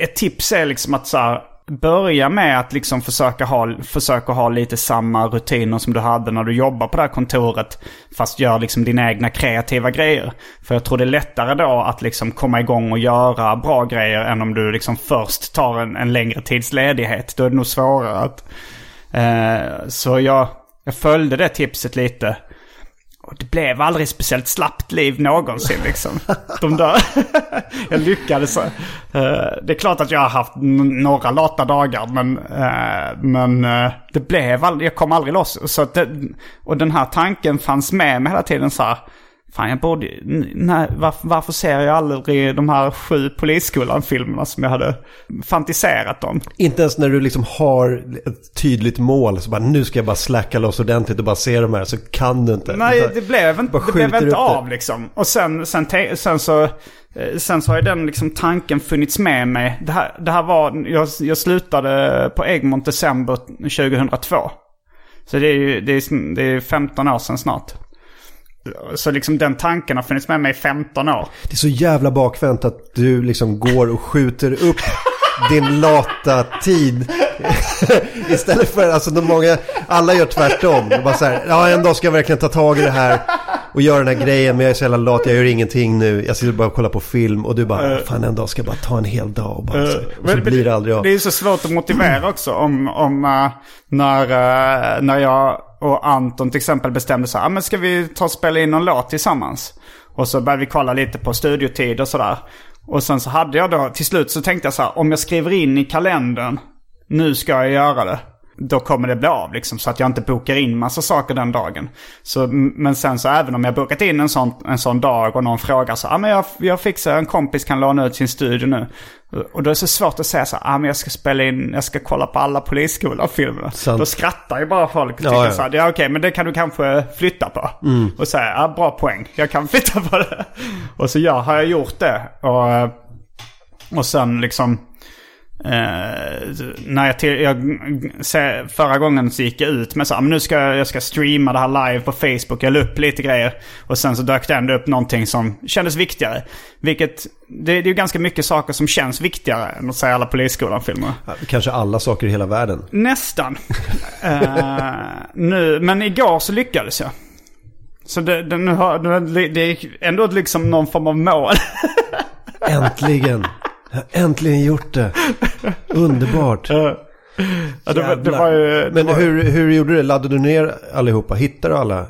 ett tips är liksom att så här, börja med att liksom försöka ha, försöka ha lite samma rutiner som du hade när du jobbar på det här kontoret. Fast gör liksom dina egna kreativa grejer. För jag tror det är lättare då att liksom komma igång och göra bra grejer än om du liksom först tar en, en längre tids ledighet. Då är det nog svårare att... Eh, så jag, jag följde det tipset lite. Och det blev aldrig speciellt slappt liv någonsin liksom. De där. jag lyckades. Eh, det är klart att jag har haft några lata dagar men, eh, men eh, det blev aldrig, jag kom aldrig loss. Så att det, och den här tanken fanns med mig hela tiden så här. Fan jag borde, nej, varför, varför ser jag aldrig de här sju Polisskolan-filmerna som jag hade fantiserat om? Inte ens när du liksom har ett tydligt mål, så bara nu ska jag bara släcka loss ordentligt och bara se de här, så kan du inte. Nej, det blev inte, det blev inte det. av liksom. Och sen, sen, sen så... eh, Sen så har ju den liksom tanken funnits med mig. Det här, det här var... Jag, jag slutade på Egmont december 2002. Så det är ju det är, det är 15 år sedan snart. Så liksom den tanken har funnits med mig i 15 år. Det är så jävla bakvänt att du liksom går och skjuter upp din lata tid. Istället för, alltså de många, alla gör tvärtom. De bara så här, ja en dag ska jag verkligen ta tag i det här och göra den här grejen, men jag är så jävla lat, jag gör ingenting nu. Jag sitter bara och kollar på film och du bara, fan en dag ska jag bara ta en hel dag och bara, så, och så Men- blir det aldrig av. Det är så svårt att motivera också om, om eh, när, eh, när jag och Anton till exempel bestämde så här, ah, men ska vi ta och spela in någon låt tillsammans? Och så började vi kolla lite på studiotid och sådär. Och sen så hade jag då, till slut så tänkte jag så här, om jag skriver in i kalendern, nu ska jag göra det. Då kommer det bli av liksom, så att jag inte bokar in massa saker den dagen. Så, men sen så även om jag bokat in en sån, en sån dag och någon frågar så ah, men jag, jag fixar, en kompis kan låna ut sin studio nu. Och då är det så svårt att säga så ah, men jag ska spela in, jag ska kolla på alla Polisskolan-filmerna. Då skrattar ju bara folk och tycker Ja, ja. så här, ja okej, men det kan du kanske flytta på. Och säga, ah, bra poäng, jag kan flytta på det. Och så ja, har jag gjort det. Och, och sen liksom, Eh, när jag, till, jag se, förra gången så gick jag ut med så här, men nu ska jag, jag ska streama det här live på Facebook. Jag la upp lite grejer. Och sen så dök det ändå upp någonting som kändes viktigare. Vilket, det, det är ju ganska mycket saker som känns viktigare än att säga alla Polisskolan-filmer. Kanske alla saker i hela världen. Nästan. Eh, nu, men igår så lyckades jag. Så det, det, nu har, det, det är ändå liksom någon form av mål. Äntligen! Jag har äntligen gjort det. Underbart. ja, det, var- det var ju... det Men var, hur, hur gjorde du det? Laddade du ner allihopa? Hittade du alla?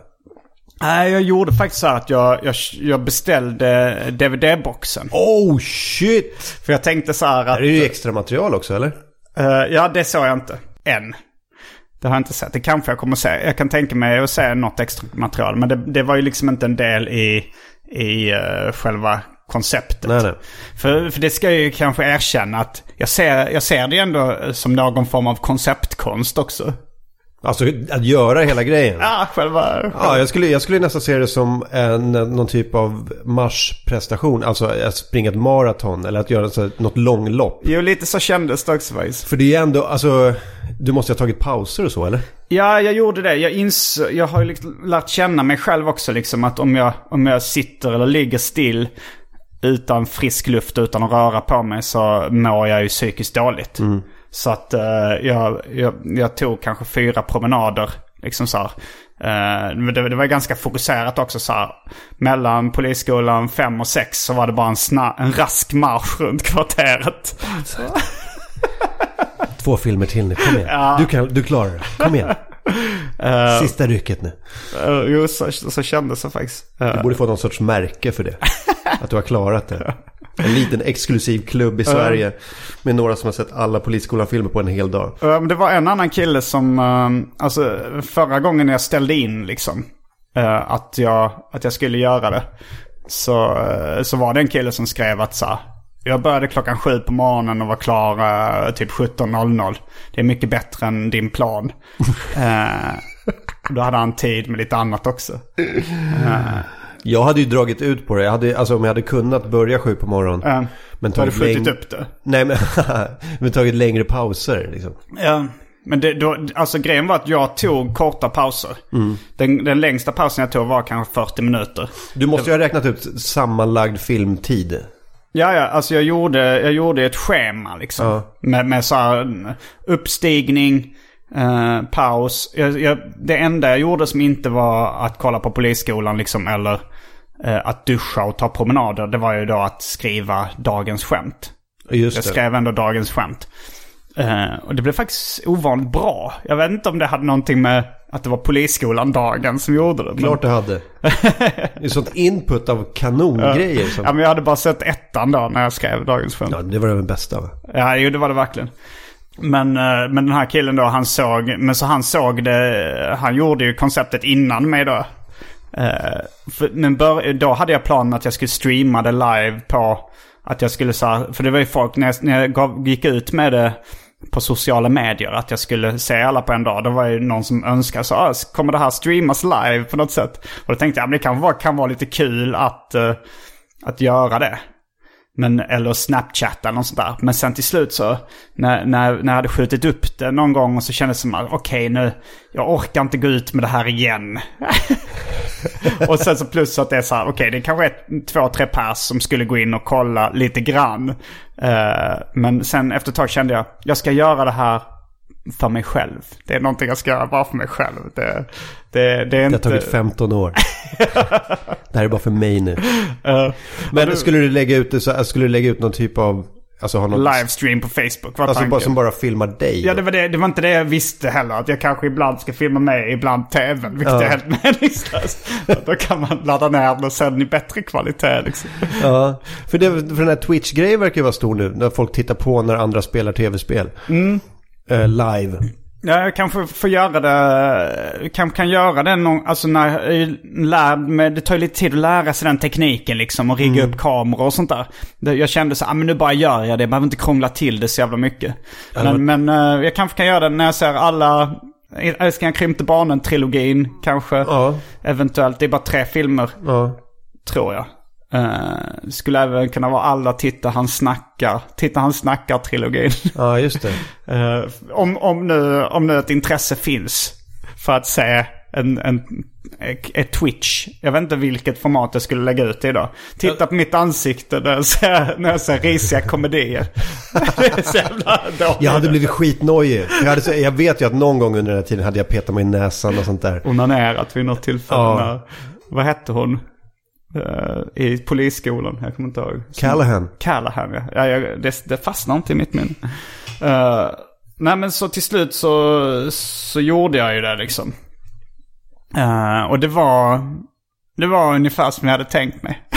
Nej, jag gjorde faktiskt så här att jag, jag, jag beställde DVD-boxen. Oh shit! För jag tänkte så här Det att... är ju extra material också eller? eh, ja, det såg jag inte. Än. Det har jag inte sett. Det kanske jag kommer att se. Jag kan tänka mig att se något extra material. Men det, det var ju liksom inte en del i, i eh, själva konceptet. Nej, nej. För, för det ska jag ju kanske erkänna att jag ser, jag ser det ändå som någon form av konceptkonst också. Alltså att göra hela grejen. Ja, själva... Ja, jag skulle, jag skulle nästan se det som en, någon typ av marschprestation. Alltså att springa ett maraton eller att göra så, något långlopp. Jo, lite så kändes det också faktiskt. För det är ändå, alltså, du måste ha tagit pauser och så eller? Ja, jag gjorde det. Jag, ins jag har ju liksom lärt känna mig själv också liksom att om jag, om jag sitter eller ligger still utan frisk luft utan att röra på mig så mår jag ju psykiskt dåligt. Så att eh, jag, jag, jag tog kanske fyra promenader liksom så men det, det var ganska fokuserat också så här. Mellan polisskolan 5 och 6 så var det bara en, sna- en rask marsch runt kvarteret. Två filmer till nu, kom igen. Du, kan, du klarar det, kom igen. Sista rycket nu. Uh, jo, så, så kändes det faktiskt. Eh, Du borde få någon sorts märke för det. Att du har klarat det. En liten exklusiv klubb i Sverige. Med några som har sett alla Polisskolan-filmer på en hel dag. Det var en annan kille som, eh, alltså förra gången jag ställde in liksom, eh, att, jag, att jag skulle göra det. Så, eh, så var det en kille som skrev att så här, jag började klockan sju på morgonen och var klar typ 17.00. Det är mycket bättre än din plan. Då hade han tid med lite annat också. Jag hade ju dragit ut på det. Jag hade, alltså om jag hade kunnat börja sju på morgonen. Eh, men då hade tagit skjutit upp det. Nej men, men tagit längre pauser liksom. Ja, men det, då, alltså grejen var att jag tog korta pauser. Den, den längsta pausen jag tog var kanske 40 minuter. Du måste ju ha räknat ut sammanlagd filmtid. Ja, ja, alltså jag gjorde, jag gjorde ett schema liksom. Ja. Med, med så här mm, uppstigning, eh, paus. Jag, jag, det enda jag gjorde som inte var att kolla på polisskolan liksom eller att duscha och ta promenader. Det var ju då att skriva dagens skämt. Just Jag det. skrev ändå dagens skämt. Eh, och det blev faktiskt ovanligt bra. Jag vet inte om det hade någonting med att det var polisskolan-dagen som gjorde det. men- Klart du hade. Det är sånt input av kanongrejer. Som, Ja, men jag hade bara sett ettan då när jag skrev dagens skämt. ja, det var det bästa va? Ja, jo det var det verkligen. Men, eh, men den här killen då, han såg, men så han såg det, han gjorde ju konceptet innan mig då. Eh, för, men bör, då hade jag planen att jag skulle streama det live på, att jag skulle så här, för det var ju folk, när jag, när jag gav, gick ut med det på sociala medier, att jag skulle se alla på en dag. Då var ju någon som önskade så, ah, kommer det här streamas live på något sätt? Och då tänkte jag, men det kan vara, kan vara lite kul att, uh, att göra det. Men, eller Snapchat eller något sånt där. Men sen till slut så, när, när, när jag hade skjutit upp det någon gång och så kändes det som att okej nu, jag orkar inte gå ut med det här igen. och sen så plus att det är så här, okej det kanske är två, tre pers som skulle gå in och kolla lite grann. Uh, men sen efter ett tag kände jag, jag ska göra det här för mig själv. Det är någonting jag ska göra bara för mig själv. Det, det, det är Det inte... har tagit 15 år. det här är bara för mig nu. Eh, Men du- skulle du lägga ut det så, skulle du lägga ut någon typ av, alltså ha något, livestream på Facebook var alltså bara, som bara filmar dig? Ja, det var, det, det var inte det jag visste heller. Att jag kanske ibland ska filma med, ibland tvn. Vilket Ja. är helt meningslöst. Då kan man ladda ner den och sen i bättre kvalitet liksom. Ja, för, det, för den här Twitch-grejen verkar ju vara stor nu. När folk tittar på när andra spelar tv-spel. Mm. Eh, live. Ja, jag kanske får göra det, kanske kan göra det någon, alltså när jag lär mig, det tar ju lite tid att lära sig den tekniken liksom och rigga upp kameror och sånt där. Jag kände så, ah, men nu bara gör jag det, jag behöver inte krångla till det så jävla mycket. Men, men eh, jag kanske kan göra det när jag ser alla, Älsklingar krympte barnen-trilogin kanske. Ja. Eventuellt, det är bara tre filmer Ja. tror jag. Eh, skulle även kunna vara alla Titta han snackar, Titta han snackar-trilogin. Ja, just det. Eh, om, om, nu, om nu ett intresse finns för att se en, en, ett Twitch. Jag vet inte vilket format jag skulle lägga ut det idag. Titta på mitt ansikte när jag ser, när jag ser risiga komedier. Jag hade blivit skitnojig. Jag, hade, så- jag vet ju att någon gång under den här tiden hade jag petat mig i näsan och sånt där. Onanerat vid något tillfälle. Ja. När, vad hette hon? Eh, I polisskolan, jag kommer inte ihåg. Callahan. Callahan, ja. ja jag, det, det fastnar inte i mitt minne. Uh, nej men så till slut så, så gjorde jag ju det liksom. Eh, och det var, det var ungefär som jag hade tänkt mig.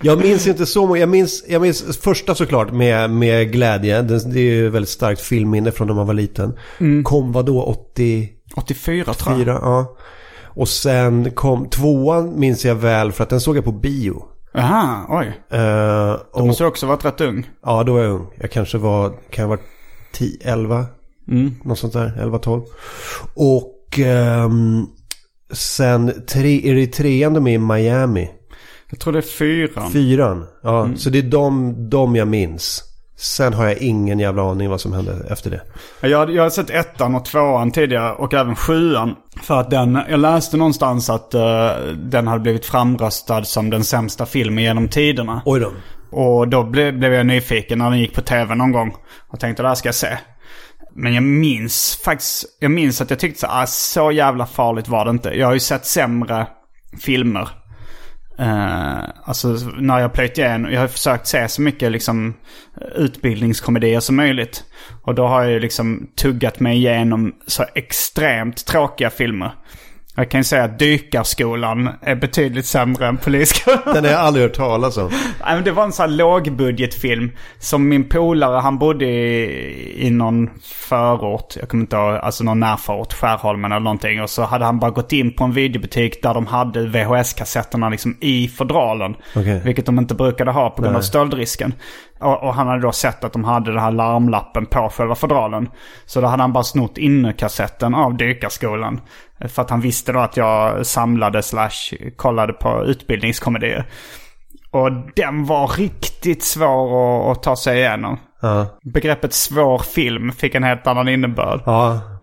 Jag minns inte så många. Jag minns, jag minns första såklart med, med glädje. Det, det är ju väldigt starkt filmminne från när man var liten. Kom vad då? 84? 84 tror jag. Ja. Och sen kom tvåan minns jag väl för att den såg jag på bio. Aha, oj. Uh, Då måste du också varit rätt ung. Ja, då var jag ung. Jag kanske var, kan jag vara 10, 11? Mm. Något sånt där, 11, 12. Och ehm, sen tre, är det trean de är i Miami? Jag tror det är fyran. Fyran. Ja, Mm. så det är de, de jag minns. Sen har jag ingen jävla aning vad som hände efter det. Jag, jag har sett ettan och tvåan tidigare och även sjuan. För att den, jag läste någonstans att eh, den hade blivit framröstad som den sämsta filmen genom tiderna. Oj då. Och då ble, blev jag nyfiken när den gick på tv någon gång. Och tänkte det här ska jag se. Men jag minns faktiskt, jag minns att jag tyckte så, ah, så jävla farligt var det inte. Jag har ju sett sämre filmer. Uh, alltså när jag plöjt igenom, jag har försökt se så mycket liksom utbildningskomedier som möjligt. Och då har jag ju liksom tuggat mig igenom så extremt tråkiga filmer. Jag kan ju säga att Dykarskolan är betydligt sämre än Polisskolan. Den har jag aldrig hört talas om. Nej, men det var en sån här lågbudgetfilm. Som min polare, han bodde i, i någon förort. Jag kommer inte ihåg, alltså någon närförort, Skärholmen eller någonting. Och så hade han bara gått in på en videobutik där de hade VHS-kassetterna liksom i fodralen. Okej. Vilket de inte brukade ha på grund av stöldrisken. Och, och han hade då sett att de hade den här larmlappen på själva fodralen. Så då hade han bara snott innekassetten av Dykarskolan. För att han visste då att jag samlade slash kollade på utbildningskomedier. Och den var riktigt svår att, att ta sig igenom. Ja. Begreppet svår film fick en helt annan innebörd.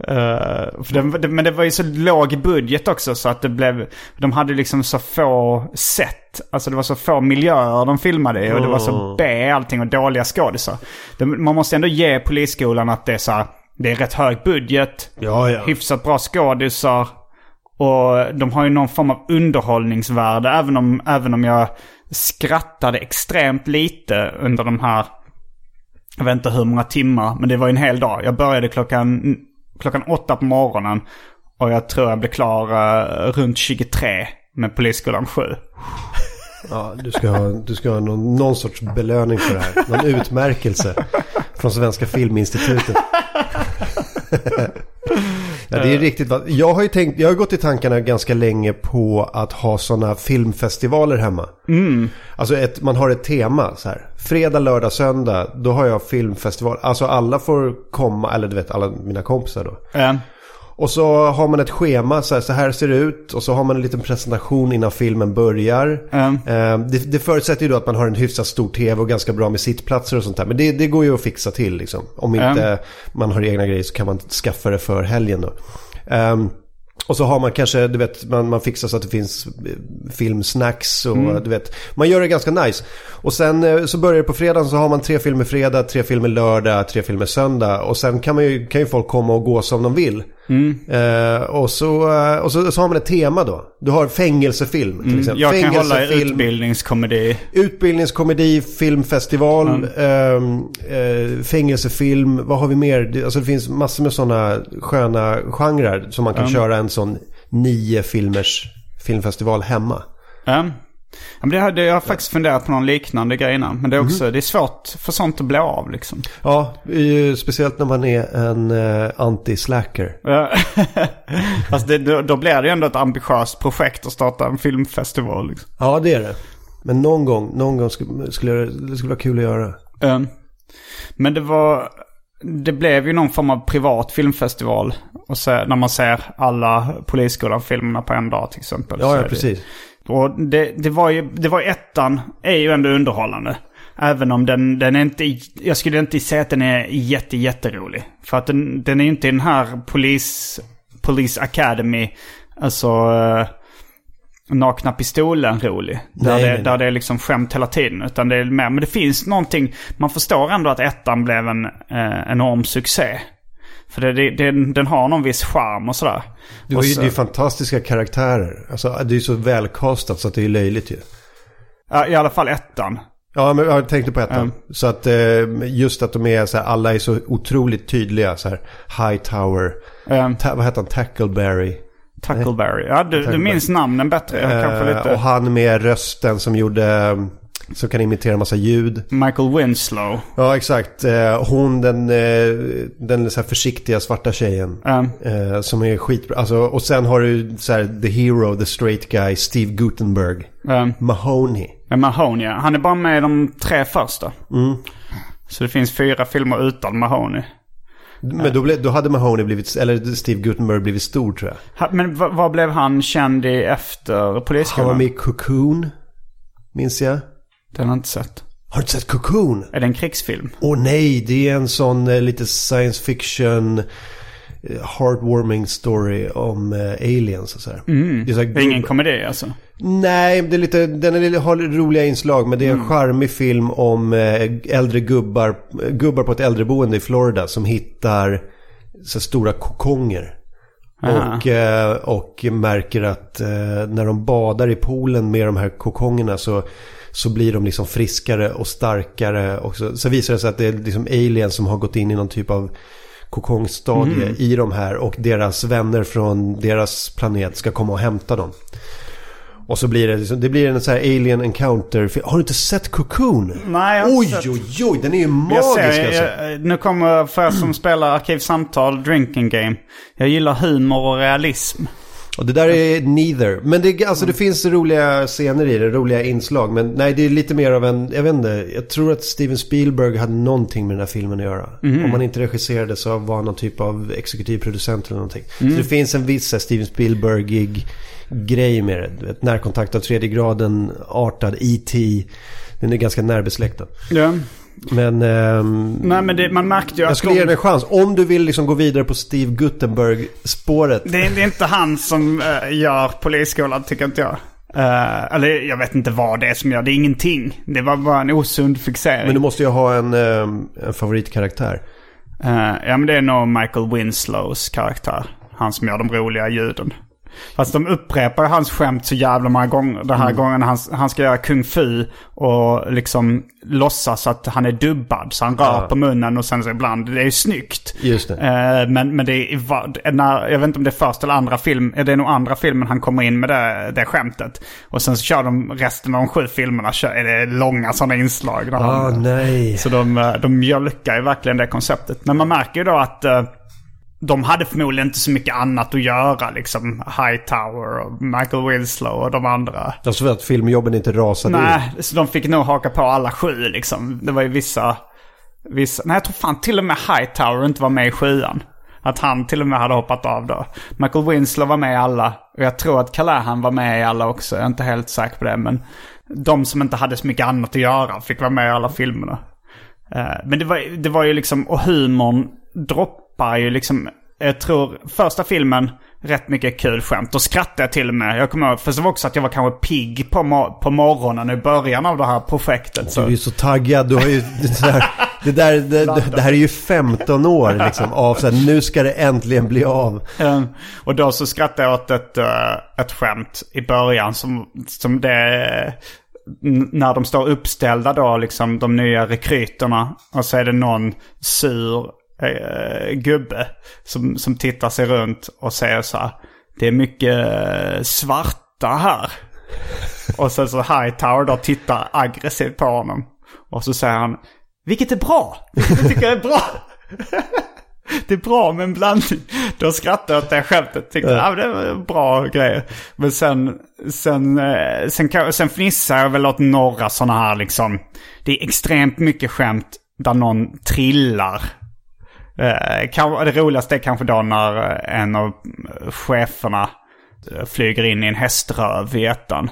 Eh, för det, men det var ju så låg budget också så att det blev... De hade liksom så få sätt. Alltså det var så få miljöer de filmade i och det var så B allting och dåliga skådisar. Man måste ändå ge Polisskolan att det är så här, Det är rätt hög budget. Ja, ja. Hyfsat bra skådisar. Och de har ju någon form av underhållningsvärde även om, även om jag skrattade extremt lite under de här jag vet inte hur många timmar, men det var ju en hel dag. Jag började klockan, klockan åtta på morgonen. Och jag tror jag blev klar eh, runt 23 med Polisskolan 7. Ja, du ska ha, du ska ha någon, någon sorts belöning för det här. Någon utmärkelse från Svenska Filminstitutet. ja, det är riktigt. vad- Jag har ju tänkt, jag har gått i tankarna ganska länge på att ha sådana filmfestivaler hemma. Alltså ett, man har ett tema så här. Fredag, lördag, söndag. Då har jag filmfestival. Alltså alla får komma, eller du vet alla mina kompisar då. Eh, Och så har man ett schema, så här, så här ser det ut. Och så har man en liten presentation innan filmen börjar. Mm. Eh, det, det förutsätter ju då att man har en hyfsat stor tv och ganska bra med sittplatser och sånt där. Men det, det går ju att fixa till liksom. Om inte Mm. man har egna grejer så kan man skaffa det för helgen då. Ehm, och så har man kanske, du vet, man, man fixar så att det finns eh, filmsnacks och Mm. du vet. Man gör det ganska nice. Och sen eh, så börjar det på fredagen så har man tre filmer fredag, tre filmer lördag, tre filmer söndag. Och sen kan, man ju, kan ju folk komma och gå som de vill. Mm. Eh, och så, eh, och så, så har man ett tema då. Du har fängelsefilm till exempel. Mm. jag kan hålla utbildningskomedi. Utbildningskomedi, filmfestival, Mm. eh, fängelsefilm. Vad har vi mer? Det, alltså det finns massor med sådana sköna genrer som man kan Mm. köra en sån nio filmers filmfestival hemma. Ja, men det, det, jag har faktiskt funderat på någon liknande grej innan. Men det är Mhm. också det är svårt för sånt att bli av liksom. Ja, speciellt när man är en eh, anti-slacker. Alltså det, då, då blir det ju ändå ett ambitiöst projekt att starta en filmfestival. Liksom. Ja, det är det. Men någon gång, någon gång skulle, skulle jag- det skulle vara kul att göra. Um, men det var... Det blev ju någon form av privat filmfestival. Och så, när man ser alla Polisskolan-filmerna på en dag till exempel. Ja, ja det- precis. Och det, det var ju, det var ettan, är ju ändå underhållande. Även om den, den är inte, jag skulle inte säga att den är jätte, jätterolig. För att den, den är inte den här polis, Police Academy, alltså eh, Nakna Pistolen rolig. Där, Nej, det, nej. där det är liksom skämt hela tiden. Utan det är mer, men det finns någonting, man förstår ändå att ettan blev en eh, enorm succé. För det, det, den, den har någon viss charm och sådär. Det, var ju, så- det är fantastiska karaktärer. Alltså, det är ju så välkastat så att det är löjligt ju. ja, I alla fall ettan. Ja, men jag tänkte på ettan. Mm. Så att eh, just att de är så här, alla är så otroligt tydliga. Så här, Hightower, Um, ta, vad heter han, Tackleberry. Tackleberry. Ja, du, du minns namnen bättre. Eh, lite... och han med rösten som gjorde, som kan imitera en massa ljud. Michael Winslow. Ja, exakt. Eh, hon, den, eh, den så försiktiga svarta tjejen. Eh, som är skitbra. Alltså, och sen har du så här, the hero, the straight guy, Steve Gutenberg. um, Mahoney. Mahoney, ja. Han är bara med i de tre första. Mm. Så det finns fyra filmer utan Mahoney. Men då, blev, då hade Mahoney blivit, eller Steve Gutenberg blivit stor tror jag. Men vad, blev han känd i efter Han var Polisskolan? med i Cocoon. Minns jag. Den har jag inte sett. Har du inte sett Cocoon? Är det en krigsfilm? Åh nej, det är en sån eh, lite science fiction eh, heartwarming story om eh, aliens och så här. Det är så här Det är ingen komedi alltså? Nej, det är lite, den är, lite- har roliga inslag men det är en charmig film om eh, äldre gubbar, gubbar på ett äldreboende i Florida som hittar så stora kokonger. Och, och märker att när de badar i poolen med de här kokongerna så, så blir de liksom friskare och starkare. Och så, så visar det sig att det är liksom aliens som har gått in i någon typ av kokongstadie i de här. Och deras vänner från deras planet ska komma och hämta dem. Och så blir det, liksom, det blir en sån här alien encounter. Har du inte sett Cocoon? Nej, jag har Oj, sett. oj, oj, den är ju Jag magisk ser, alltså. jag, nu kommer, för er som spelar Arkivsamtal, Drinking Game. Jag gillar humor och realism. Och det där är neither. Men det, alltså, det finns roliga scener i det, roliga inslag. Men nej, det är lite mer av en, jag vet inte. Jag tror att Steven Spielberg hade någonting med den här filmen att göra. Om han inte regisserade så var han någon typ av exekutiv producent eller någonting. Så det finns en viss Steven Spielbergig grej med det. Vet, Närkontakt av tredje graden, artad, E.T. Den är ganska närbesläktad. Ja. Men ehm, Nej men det, man märkte ju jag att skulle de- ge dig en chans. Om du vill liksom gå vidare på Steve Gutenberg-spåret. Det är, det är inte han som uh, gör Polisskolan, tycker inte jag. Eh, eller jag vet inte vad det är som gör. Det är ingenting. Det var bara en osund fixering. Men du måste ju ha en, ehm, en favoritkaraktär. Eh, ja men det är nog Michael Winslows karaktär. Han som gör de roliga ljuden. Fast de upprepar hans skämt så jävla många gånger. Den här gången han, han ska göra kung fu och liksom låtsas att han är dubbad. Så han rör Ja. på munnen och sen så ibland, det är ju snyggt. Just det. Eh, men, men det är, när, jag vet inte om det är första eller andra film. Det är nog andra filmen han kommer in med det, det skämtet. Och sen så kör de resten av de sju filmerna, kör, är det långa sådana inslag. Där Ah, han, nej. så de, eh, de mjölkar ju verkligen det konceptet. Men man märker ju då att eh, de hade förmodligen inte så mycket annat att göra. Liksom Hightower och Michael Winslow och de andra. Tror att filmjobben inte rasade Nej, så de fick nog haka på alla sju liksom. Det var ju vissa... vissa nej, jag tror fan till och med Hightower inte var med i sjuan. Att han till och med hade hoppat av då. Michael Winslow var med i alla. Och jag tror att Callahan var med i alla också. Jag är inte helt säker på det. Men de som inte hade så mycket annat att göra fick vara med i alla filmerna. Eh, Men det var, det var ju liksom, och humorn droppar ju liksom, jag tror första filmen, rätt mycket kul skämt. Då skrattade jag till och med. Jag kommer ihåg, för det var också att jag var kanske pigg på, mo- på morgonen i början av det här projektet. Du Så. är ju så taggad. Du har ju, det, där, det, där, det, det här är ju 15 år liksom av så här, nu ska det äntligen bli av. Eh, Och då så skrattade jag åt ett, eh, ett skämt i början som, som det... När de står uppställda då, liksom de nya rekryterna. Och så är det någon sur eh, gubbe som, som tittar sig runt och säger så här. Det är mycket eh, svarta här. Och sen så Hightower då tittar aggressivt på honom. Och så säger han, vilket är bra. Jag tycker jag är bra. Det är bra med en blandning. Då skrattade jag åt det skämtet. Tyckte ja. det var bra grejer. Men sen, sen, eh, sen, sen, sen fnissar jag väl åt några sådana här liksom. Det är extremt mycket skämt där någon trillar. Eh, det roligaste är kanske då när en av cheferna flyger in i en häströv i ettan.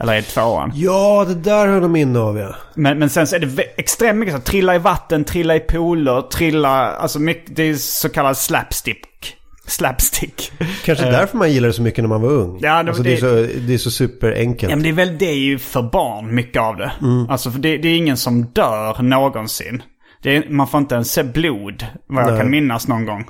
Eller i tvåan. Ja, det där har de minne av ja. Men, men sen så är det extremt mycket så trilla i vatten, trilla i pooler, trilla, alltså mycket, det är så kallad slapstick. Slapstick. Kanske därför man gillade det så mycket när man var ung. Ja, det, alltså, det, är, så, det är så superenkelt. Ja, men det är väl det är ju för barn, mycket av det. Mm. Alltså, för det, det är ingen som dör någonsin. Är, man får inte ens se blod, vad jag Nej. kan minnas någon gång.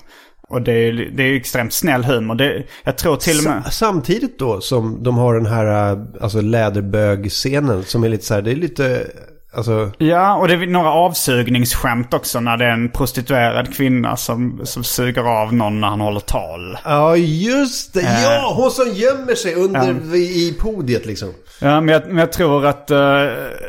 Och det är, det är extremt snäll humor. Det, jag tror till och med... Samtidigt då som de har den här alltså, läderbög-scenen som är lite så här, det är lite... Alltså... Ja, och det är några avsugningsskämt också när det är en prostituerad kvinna som, som suger av någon när han håller tal. Ja, just det. Äh... Ja, hon som gömmer sig under ja. i podiet liksom. Ja, men jag, men jag tror att uh,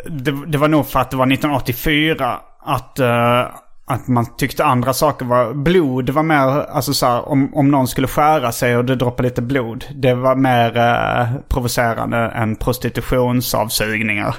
det, det, var nog för att det var 1984 att... Uh, att man tyckte andra saker var... Blod var mer, alltså så här, om, om någon skulle skära sig och det droppade lite blod. Det var mer eh, provocerande än prostitutionsavsugningar.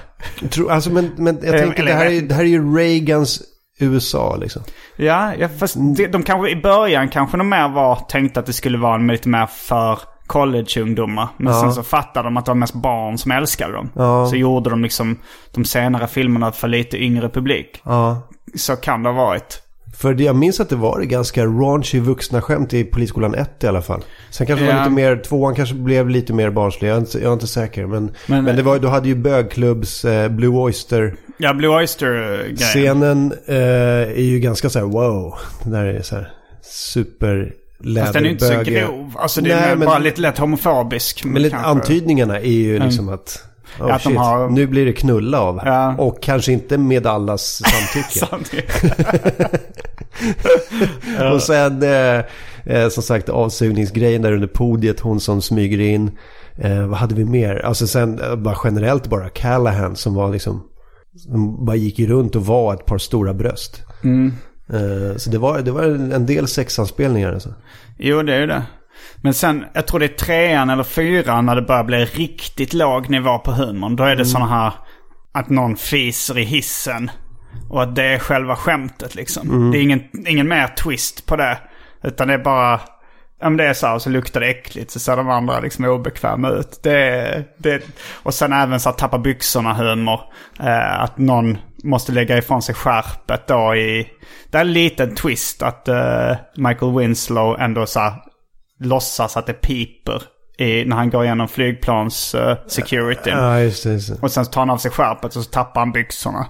Tror, alltså men, men jag tänker Eller, det, här är, det här är ju Reagans USA liksom. Ja, ja fast de, de kanske i början kanske de mer var tänkte att det skulle vara lite mer för collegeungdomar. Men ja. sen så fattade de att det var mest barn som älskade dem. Ja. Så gjorde de liksom de senare filmerna för lite yngre publik. Ja. Så kan det ha varit. För jag minns att det var ganska raunchy vuxna skämt i Polisskolan 1 i alla fall. Sen kanske det var lite mer, tvåan kanske blev lite mer barnslig. Jag är inte, jag är inte säker. Men, men, men det var, du hade ju bögklubbs eh, Blue Oyster. Ja, Blue Oyster-grejen. Scenen eh, är ju ganska så här wow. Den där är så här super Fast den är inte så grov. Alltså det är men, bara lite lätt homofobisk. Men lite antydningarna är ju liksom mm. att... Oh, shit. Har... Nu blir det knulla av. Ja. Och kanske inte med allas samtycke. och sen eh, eh, som sagt avsugningsgrejen där under podiet. Hon som smyger in. Eh, vad hade vi mer? Alltså sen eh, bara generellt bara Callahan som var liksom. Som bara gick runt och var ett par stora bröst. Mm. Eh, så det var, det var en del sexanspelningar alltså. Jo, det är ju det. Men sen, jag tror det är trean eller fyran när det börjar bli riktigt låg nivå på humorn. Då är det mm. sådana här att någon fiser i hissen. Och att det är själva skämtet liksom. Mm. Det är ingen, ingen mer twist på det. Utan det är bara, om det är så här så luktar det äckligt så ser de andra liksom obekväma ut. Det, det, och sen även så att tappa byxorna humor. Eh, att någon måste lägga ifrån sig skärpet då i... Det är en liten twist att uh, Michael Winslow ändå så här, låtsas att det piper i, när han går igenom flygplans uh, security. Ja, just det, just det. Och sen tar han av sig skärpet och så tappar han byxorna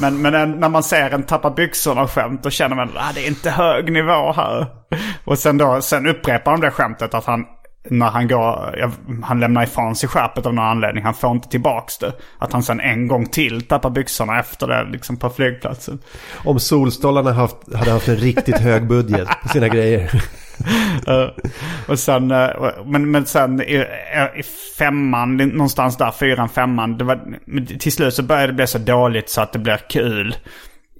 men, men när man ser en tappa byxorna-skämt då känner man att ah, det är inte hög nivå här. Och sen, då, sen upprepar de det skämtet att han när han går, han lämnar ifrån sig skärpet av någon anledning. Han får inte tillbaks det. Att han sen en gång till tappar byxorna efter det liksom på flygplatsen. Om Solstolarna haft, hade haft en riktigt hög budget på sina grejer uh, och sen, uh, men, men sen i, eh, i, femman, någonstans där, fyran, femman. Det var, till slut så började det bli så dåligt så att det blir kul.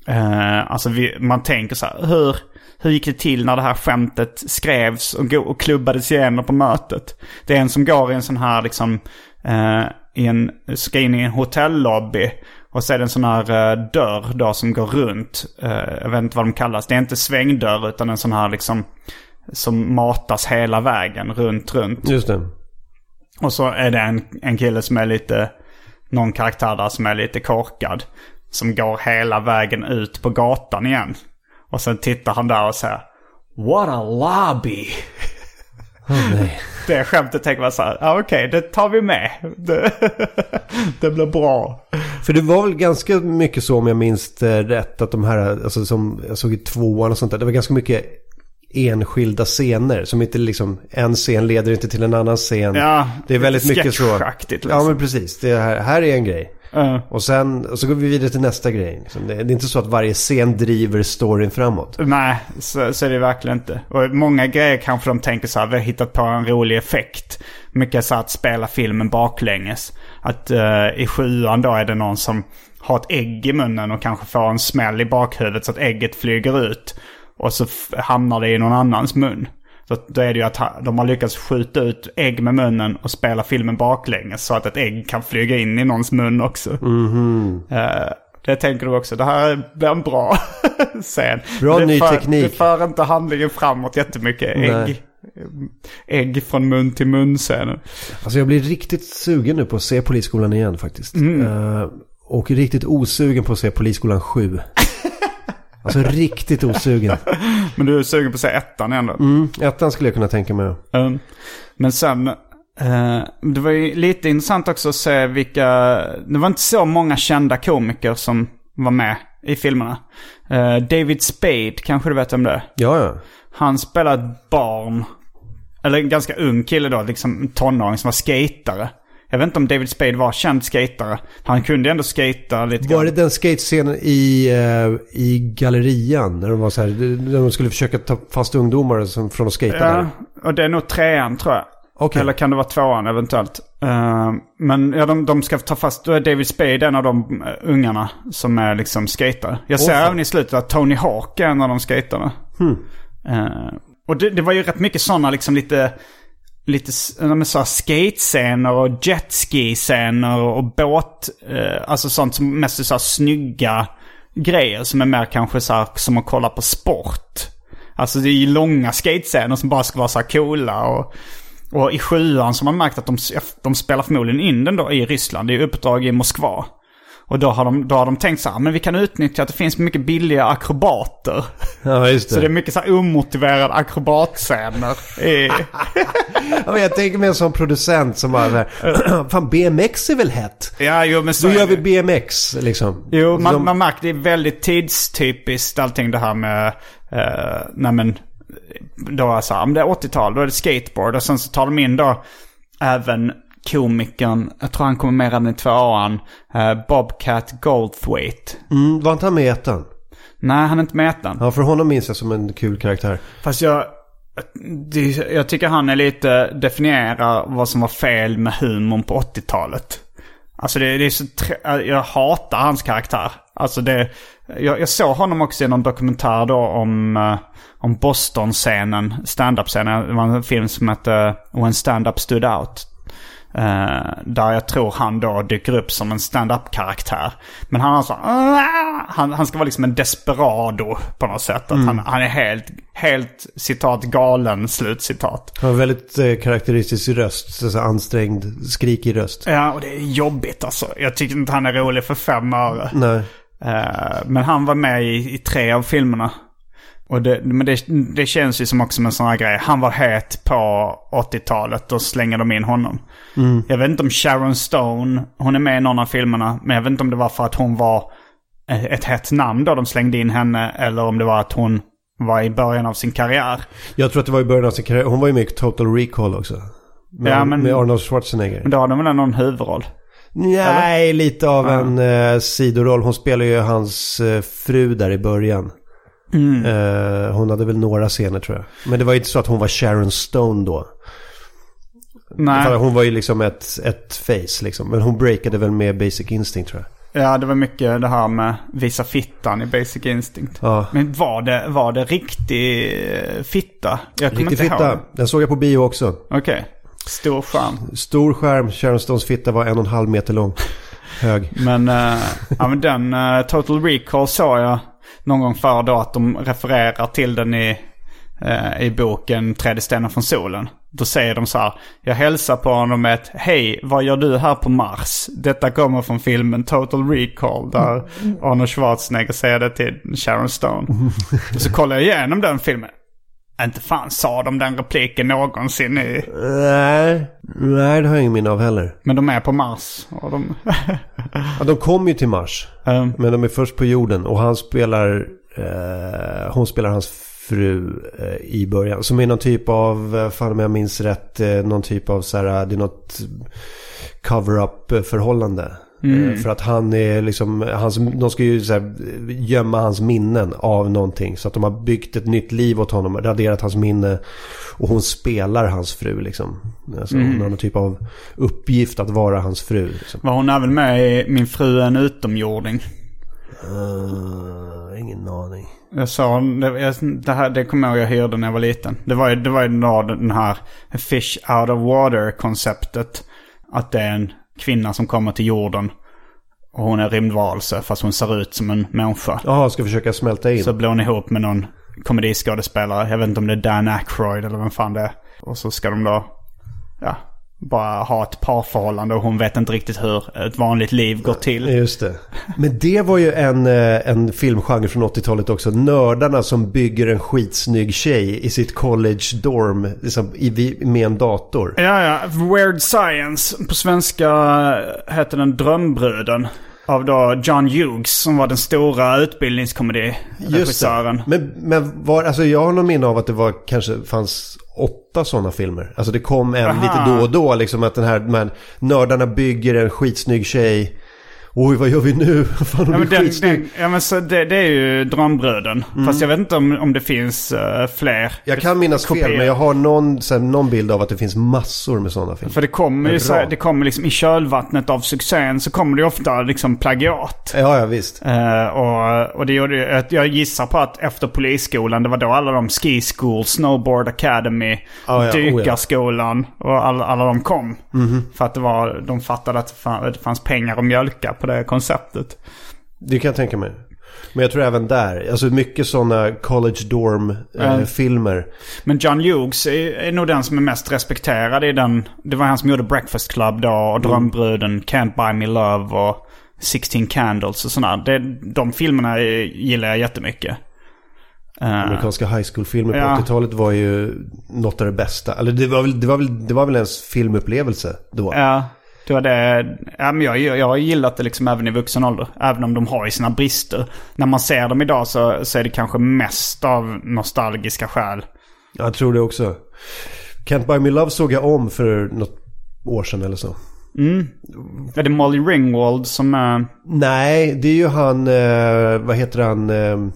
Uh, alltså vi, man tänker så här, hur hur gick det till när det här skämtet skrevs och, och klubbades igenom på mötet? Det är en som går i en sån här liksom, uh, i en, ska in i en hotellobby. Och så är det en sån här uh, dörr då som går runt. Jag vet inte vad de kallas. Det är inte svängdörr utan en sån här liksom som matas hela vägen runt, runt. Just det. Och så är det en, en kille som är lite, någon karaktär där som är lite korkad. Som går hela vägen ut på gatan igen. Och sen tittar han där och säger What a lobby! Oh, nej. Det skämtet tänker man så här, ja, okej, okay, det tar vi med. Det, det blir bra. För det var väl ganska mycket så om jag minns rätt, att de här, alltså som jag såg i tvåan och sånt där, det var ganska mycket enskilda scener. Som inte liksom, en scen leder inte till en annan scen. Ja, det är väldigt mycket så. Liksom. Ja men precis, det här, här är en grej. Ja. Och sen och så går vi vidare till nästa grej. Liksom. Det, det är inte så att varje scen driver storyn framåt. Nej, så, så är det verkligen inte. Och många grejer kanske de tänker så här, vi har hittat på en rolig effekt. Mycket så att spela filmen baklänges. Att eh, i sjuan då är det någon som har ett ägg i munnen och kanske får en smäll i bakhuvudet så att ägget flyger ut. Och så hamnar det i någon annans mun. Så då är det ju att de har lyckats skjuta ut ägg med munnen och spela filmen baklänges. Så att ett ägg kan flyga in i någons mun också. Eh, det tänker du också. Det här blir en bra scen. Bra det ny för, teknik. Det för inte handlingen framåt jättemycket. Ägg, Nej. ägg från mun till mun-scenen. Alltså jag blir riktigt sugen nu på att se Polisskolan igen faktiskt. Eh, och riktigt osugen på att se Polisskolan 7. Alltså riktigt osugen. Men du är sugen på att se ettan ändå. Mm, ettan skulle jag kunna tänka mig. Um, men sen, eh, det var ju lite intressant också att se vilka, det var inte så många kända komiker som var med i filmerna. Eh, David Spade, kanske du vet om det? Ja, ja. Han spelar ett barn, eller en ganska ung kille då, liksom tonåring som var skatare. Jag vet inte om David Spade var känd skatare. Han kunde ändå skata lite Var det den skatescenen i, eh, i gallerian? När de, var så här, när de skulle försöka ta fast ungdomar som, från att skata Ja, där? och det är nog trean tror jag. Okej. Eller kan det vara tvåan eventuellt. Eh, men ja, de, de ska ta fast, då är David Spade en av de eh, ungarna som är liksom skatare. Jag ser fan. även i slutet att Tony Hawk är en av de skatarna. Hmm. Eh, och det, det var ju rätt mycket sådana liksom lite, lite så här skatescener och jetski-scener och båt, eh, alltså sånt som mest är så här snygga grejer som är mer kanske så här som att kolla på sport. Alltså det är ju långa skatescener som bara ska vara så här coola och, och i sjuan så har man märkt att de, de spelar förmodligen in den då i Ryssland. Det är uppdrag i Moskva. Och då har de, då har de tänkt så här, men vi kan utnyttja att det finns mycket billiga akrobater. Ja, just det. Så det är mycket så här omotiverade akrobatscener. i- ja, jag tänker mig som producent som bara så här, Fan BMX är väl hett? ja, jo men så Då gör vi. BMX liksom. Jo, man, De- man märker det är väldigt tidstypiskt allting det här med, uh, nej men, då är det så här, om det är 80-tal, då är det skateboard. Och sen så tar de in då även komikern, jag tror han kommer med redan i tvåan, uh, Bobcat Goldthwait. Mm, var inte han med i ettan? Nej, han är inte med i ettan. Ja, för honom minns jag som en kul karaktär. Fast jag, jag tycker han är lite, definierar vad som var fel med humorn på 80-talet. Alltså det, det är så, jag hatar hans karaktär. Alltså det, jag, jag såg honom också i någon dokumentär då om, eh, om Boston-scenen, stand-up-scenen. Det var en film som hette When Stand-Up Stood Out. Eh, där jag tror han då dyker upp som en stand-up-karaktär. Men han har så, han, han ska vara liksom en desperado på något sätt. Att han, han är helt, helt citat galen, slutcitat. Han har väldigt eh, karaktäristisk röst. Så så ansträngd, skrikig röst. Ja, och det är jobbigt alltså. Jag tycker inte han är rolig för fem öre. Nej. Eh, men han var med i, i tre av filmerna. Och det, men det, det känns ju som också en sån här grej. Han var het på 80-talet och slänger de in honom. Jag vet inte om Sharon Stone, hon är med i någon av filmerna. Men jag vet inte om det var för att hon var ett hett namn då de slängde in henne. Eller om det var att hon var i början av sin karriär. Jag tror att det var i början av sin karriär. Hon var ju med i Total Recall också. Med, Ja, men- med Arnold Schwarzenegger. Men då har de väl någon huvudroll. Nej, lite av Ja. en eh, sidoroll. Hon spelar ju hans eh, fru där i början. Mm. Eh, hon hade väl några scener tror jag. Men det var inte så att hon var Sharon Stone då. Nej. För Hon var ju liksom ett, ett face liksom. Men hon breakade väl med Basic Instinct tror jag. Ja, det var mycket det här med visa fittan i Basic Instinct. Ja. Men var det, var det riktig eh, fitta? Jag Riktig inte fitta. ihåg. Den såg jag på bio också. Okej. Stor skärm. Stor skärm. Sharon Stones fitta var en och en halv meter lång. Hög. Men, eh, ja, men den eh, Total Recall såg jag någon gång förr då att de refererar till den i, eh, i boken Tredje stenen från solen. Då säger de så här. Jag hälsar på honom med ett Hej, vad gör du här på Mars? Detta kommer från filmen Total Recall. Där Arnold Schwarzenegger säger det till Sharon Stone. Och så kollar jag igenom den filmen. Inte fan sa de den repliken någonsin i... Nej, nej det har jag ingen minne av heller. Men de är på Mars. Och de... Ja, de kom ju till Mars. Um, Men de är först på jorden och han spelar, eh, hon spelar hans fru eh, i början. Som är någon typ av, eh, fan om jag minns rätt, eh, någon typ av så här, det är något cover-up förhållande. Eh, För att han är liksom, hans, de ska ju så här, gömma hans minnen av någonting. Så att de har byggt ett nytt liv åt honom, raderat hans minne. Och hon spelar hans fru liksom. Alltså, Hon har någon typ av uppgift att vara hans fru. Liksom. Var hon även med i Min fru är en utomjording? Uh, ingen aning. Jag sa, det, jag, det, här, det kommer jag ihåg jag hyrde när jag var liten. Det var ju det var ju den här fish out of water konceptet. Att det är en kvinna som kommer till jorden. Och hon är rymdvarelse fast hon ser ut som en människa. Jaha, ska försöka smälta in. Så blir hon ihop med någon komediskådespelare. Jag vet inte om det är Dan Aykroyd eller vem fan det är. Och så ska de då, ja, bara ha ett parförhållande och hon vet inte riktigt hur ett vanligt liv går till. Just det. Men det var ju en, eh, en filmgenre från 80-talet också. Nördarna som bygger en skitsnygg tjej i sitt college dorm liksom, i, med en dator. Ja, ja. Weird Science. På svenska heter den Drömbruden. Av då John Hughes som var den stora utbildningskomediregissören. Men, men var, alltså jag har någon minne av att det var kanske fanns åtta sådana filmer. Alltså det kom en Aha. lite då och då liksom att den här, men nördarna bygger en skitsnygg tjej. Oj, vad gör vi nu? Fan, Ja, men, den, den, ja, men så det, det är ju Drömbruden. Fast jag vet inte om, om det finns eh, fler. Jag kan minnas fel, kopior. men jag har någon, så här, någon bild av att det finns massor med sådana filmer. För det kommer ju så, rad. det kommer liksom i kölvattnet av succén så kommer det ofta liksom plagiat. Ja, ja visst. Eh, och, och det gjorde ju att jag gissar på att efter polisskolan, det var då alla de Ski School, Snowboard Academy, Ja, ja, oh ja. Dykarskolan och alla, alla de kom. Mhm. För att det var, de fattade att det fanns pengar att mjölka på det konceptet. Det kan jag tänka mig. Men jag tror även där, alltså mycket sådana college dorm eh, Mm. Men John Hughes är, är nog den som är mest respekterad i den. Det var han som gjorde Breakfast Club då Mm. och Drömbruden, Can't Buy Me Love och 16 Candles och sådana. Det, de filmerna gillar jag jättemycket. Eh, Amerikanska high school-filmer på Ja. 80-talet var ju något av det bästa. Eller det var väl, det var väl, det var väl ens filmupplevelse då. Ja, det var det. Ja, men jag, jag har gillat det liksom även i vuxen ålder. Även om de har ju sina brister. När man ser dem idag så, så är det kanske mest av nostalgiska skäl. Jag tror det också. Can't Buy Me Love såg jag om för något år sedan eller så. Är det Molly Ringwald som är... Nej, det är ju han, eh, vad heter han, eh,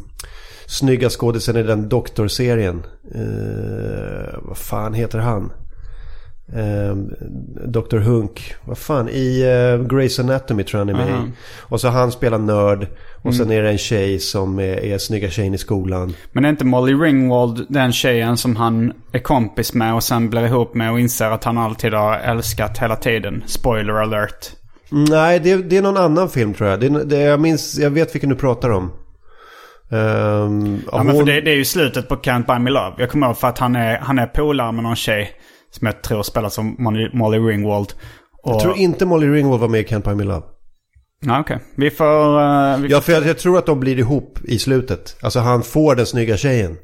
snygga skådisen i den doktorserien. Eh, vad fan heter han? Eh, Dr. Hunk. Vad fan, i eh, Grey's Anatomy tror jag han är med i. Och så han spelar nörd. Och sen är det en tjej som är, är snygga tjejen i skolan. Men är inte Molly Ringwald den tjejen som han är kompis med och sen blir ihop med och inser att han alltid har älskat hela tiden? Spoiler alert. Nej, det, det är någon annan film tror jag. Det, det, jag minns, jag vet vilken du pratar om. Ehm, Ja, men för det, det är ju slutet på Can't Buy Me Love. Jag kommer ihåg för att han är, han är polare med någon tjej. Som jag tror spelas som Molly, Molly Ringwald. Och, Jag tror inte Molly Ringwald var med i Can't Buy Me Love. Ja, okej. Vi får... eh, vi, Ja, för jag, jag tror att de blir ihop i slutet. Alltså han får den snygga tjejen.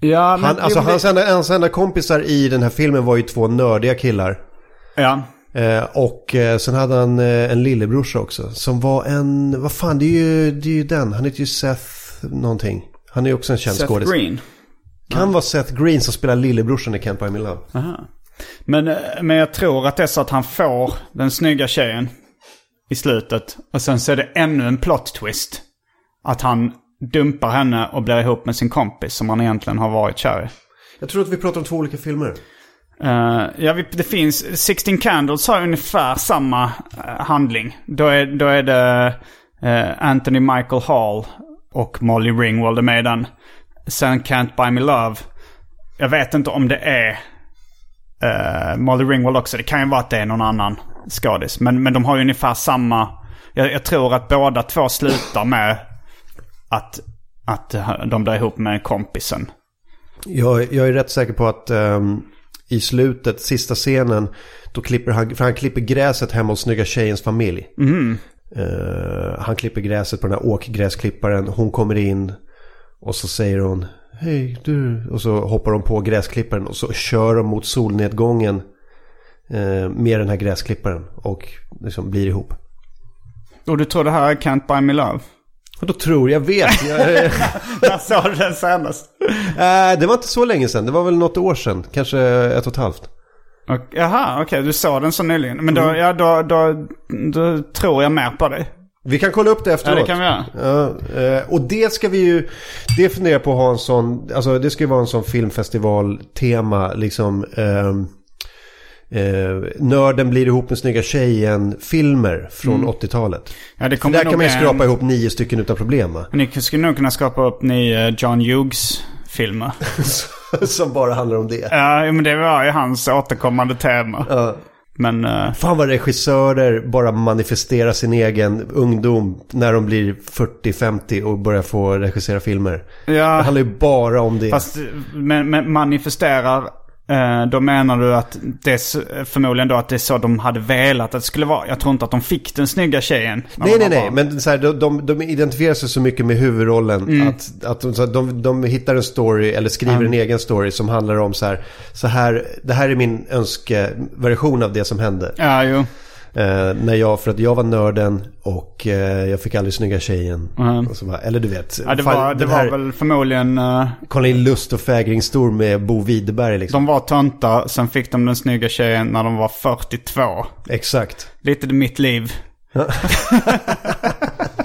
ja, men, Han, alltså jo, det- hans, enda, hans enda kompisar i den här filmen var ju två nördiga killar. Ja. Eh, och eh, sen hade han eh, en lillebrorsa också. Som var en, vad fan det är ju, det är ju den. Han heter ju Seth någonting. Han är ju också en känd Seth skådis. Green. Kan vara Seth Green som spelar lillebrorsan i Can't Buy Me Love. Aha. Men, eh, men jag tror att det är så att han får den snygga tjejen i slutet. Och sen så är det ännu en plot twist. Att han dumpar henne och blir ihop med sin kompis som han egentligen har varit kär i. Jag tror att vi pratar om två olika filmer. Eh, ja, det finns... 16 Candles har ungefär samma eh, handling. Då är, då är det eh, Anthony Michael Hall och Molly Ringwald är med i den. Sen Can't Buy Me Love. Jag vet inte om det är eh, Molly Ringwald också. Det kan ju vara att det är någon annan skådis. Men, men de har ju ungefär samma... Jag, jag tror att båda två slutar med att, att de blir ihop med kompisen. Jag, jag är rätt säker på att ehm, i slutet, sista scenen, då klipper han, för han klipper gräset hemma hos snygga tjejens familj. Eh, han klipper gräset på den här åkgräsklipparen, hon kommer in och så säger hon Hej du, och så hoppar de på gräsklipparen och så kör de mot solnedgången eh, med den här gräsklipparen och liksom blir ihop. Och du tror det här är Can't Buy Me Love? Och då tror jag vet. Jag, När sa du den senast? Eh, det var inte så länge sedan. Det var väl något år sedan. Kanske ett och ett halvt. Och, jaha, okej, du såg den så nyligen. Men Mm. då, ja, då, då, då tror jag mer på dig. Vi kan kolla upp det efteråt. Ja, det kan vi göra. Ja, eh, och det ska vi ju, det funderar på att ha en sån, alltså det ska ju vara en sån filmfestival-tema liksom. ehm, eh, nörden blir ihop med snygga tjejen-filmer från 80-talet. Ja, det För där kan man ju skrapa en- ihop nio stycken utan problem va? Ni skulle nog kunna skapa upp nya John Hughes-filmer. Som bara handlar om det. ja, men det var ju hans återkommande tema. Ja. Men... eh, Fan vad regissörer bara manifesterar sin egen ungdom när de blir 40-50 och börjar få regissera filmer. Det ja, handlar ju bara om det. fast men, men manifesterar... eh, Då menar du att det förmodligen då att det är så de hade velat att det skulle vara. Jag tror inte att de fick den snygga tjejen. Nej, nej, nej. barn. Men så här, de, de, de identifierar sig så mycket med huvudrollen. Mm. Att, att de, så här, de, de hittar en story eller skriver en egen story som handlar om så här, så här. Det här är min önskeversion av det som hände. Ja, jo. Eh, när jag, för att jag var nörden och eh, jag fick aldrig snygga tjejen. Mm. Bara, eller du vet. Ja, det fan, var, det var väl förmodligen... eh, Kolla in Lust och fägringstor med Bo Widerberg liksom. De var töntar, sen fick de den snygga tjejen när de var 42. Exakt. Lite mitt liv.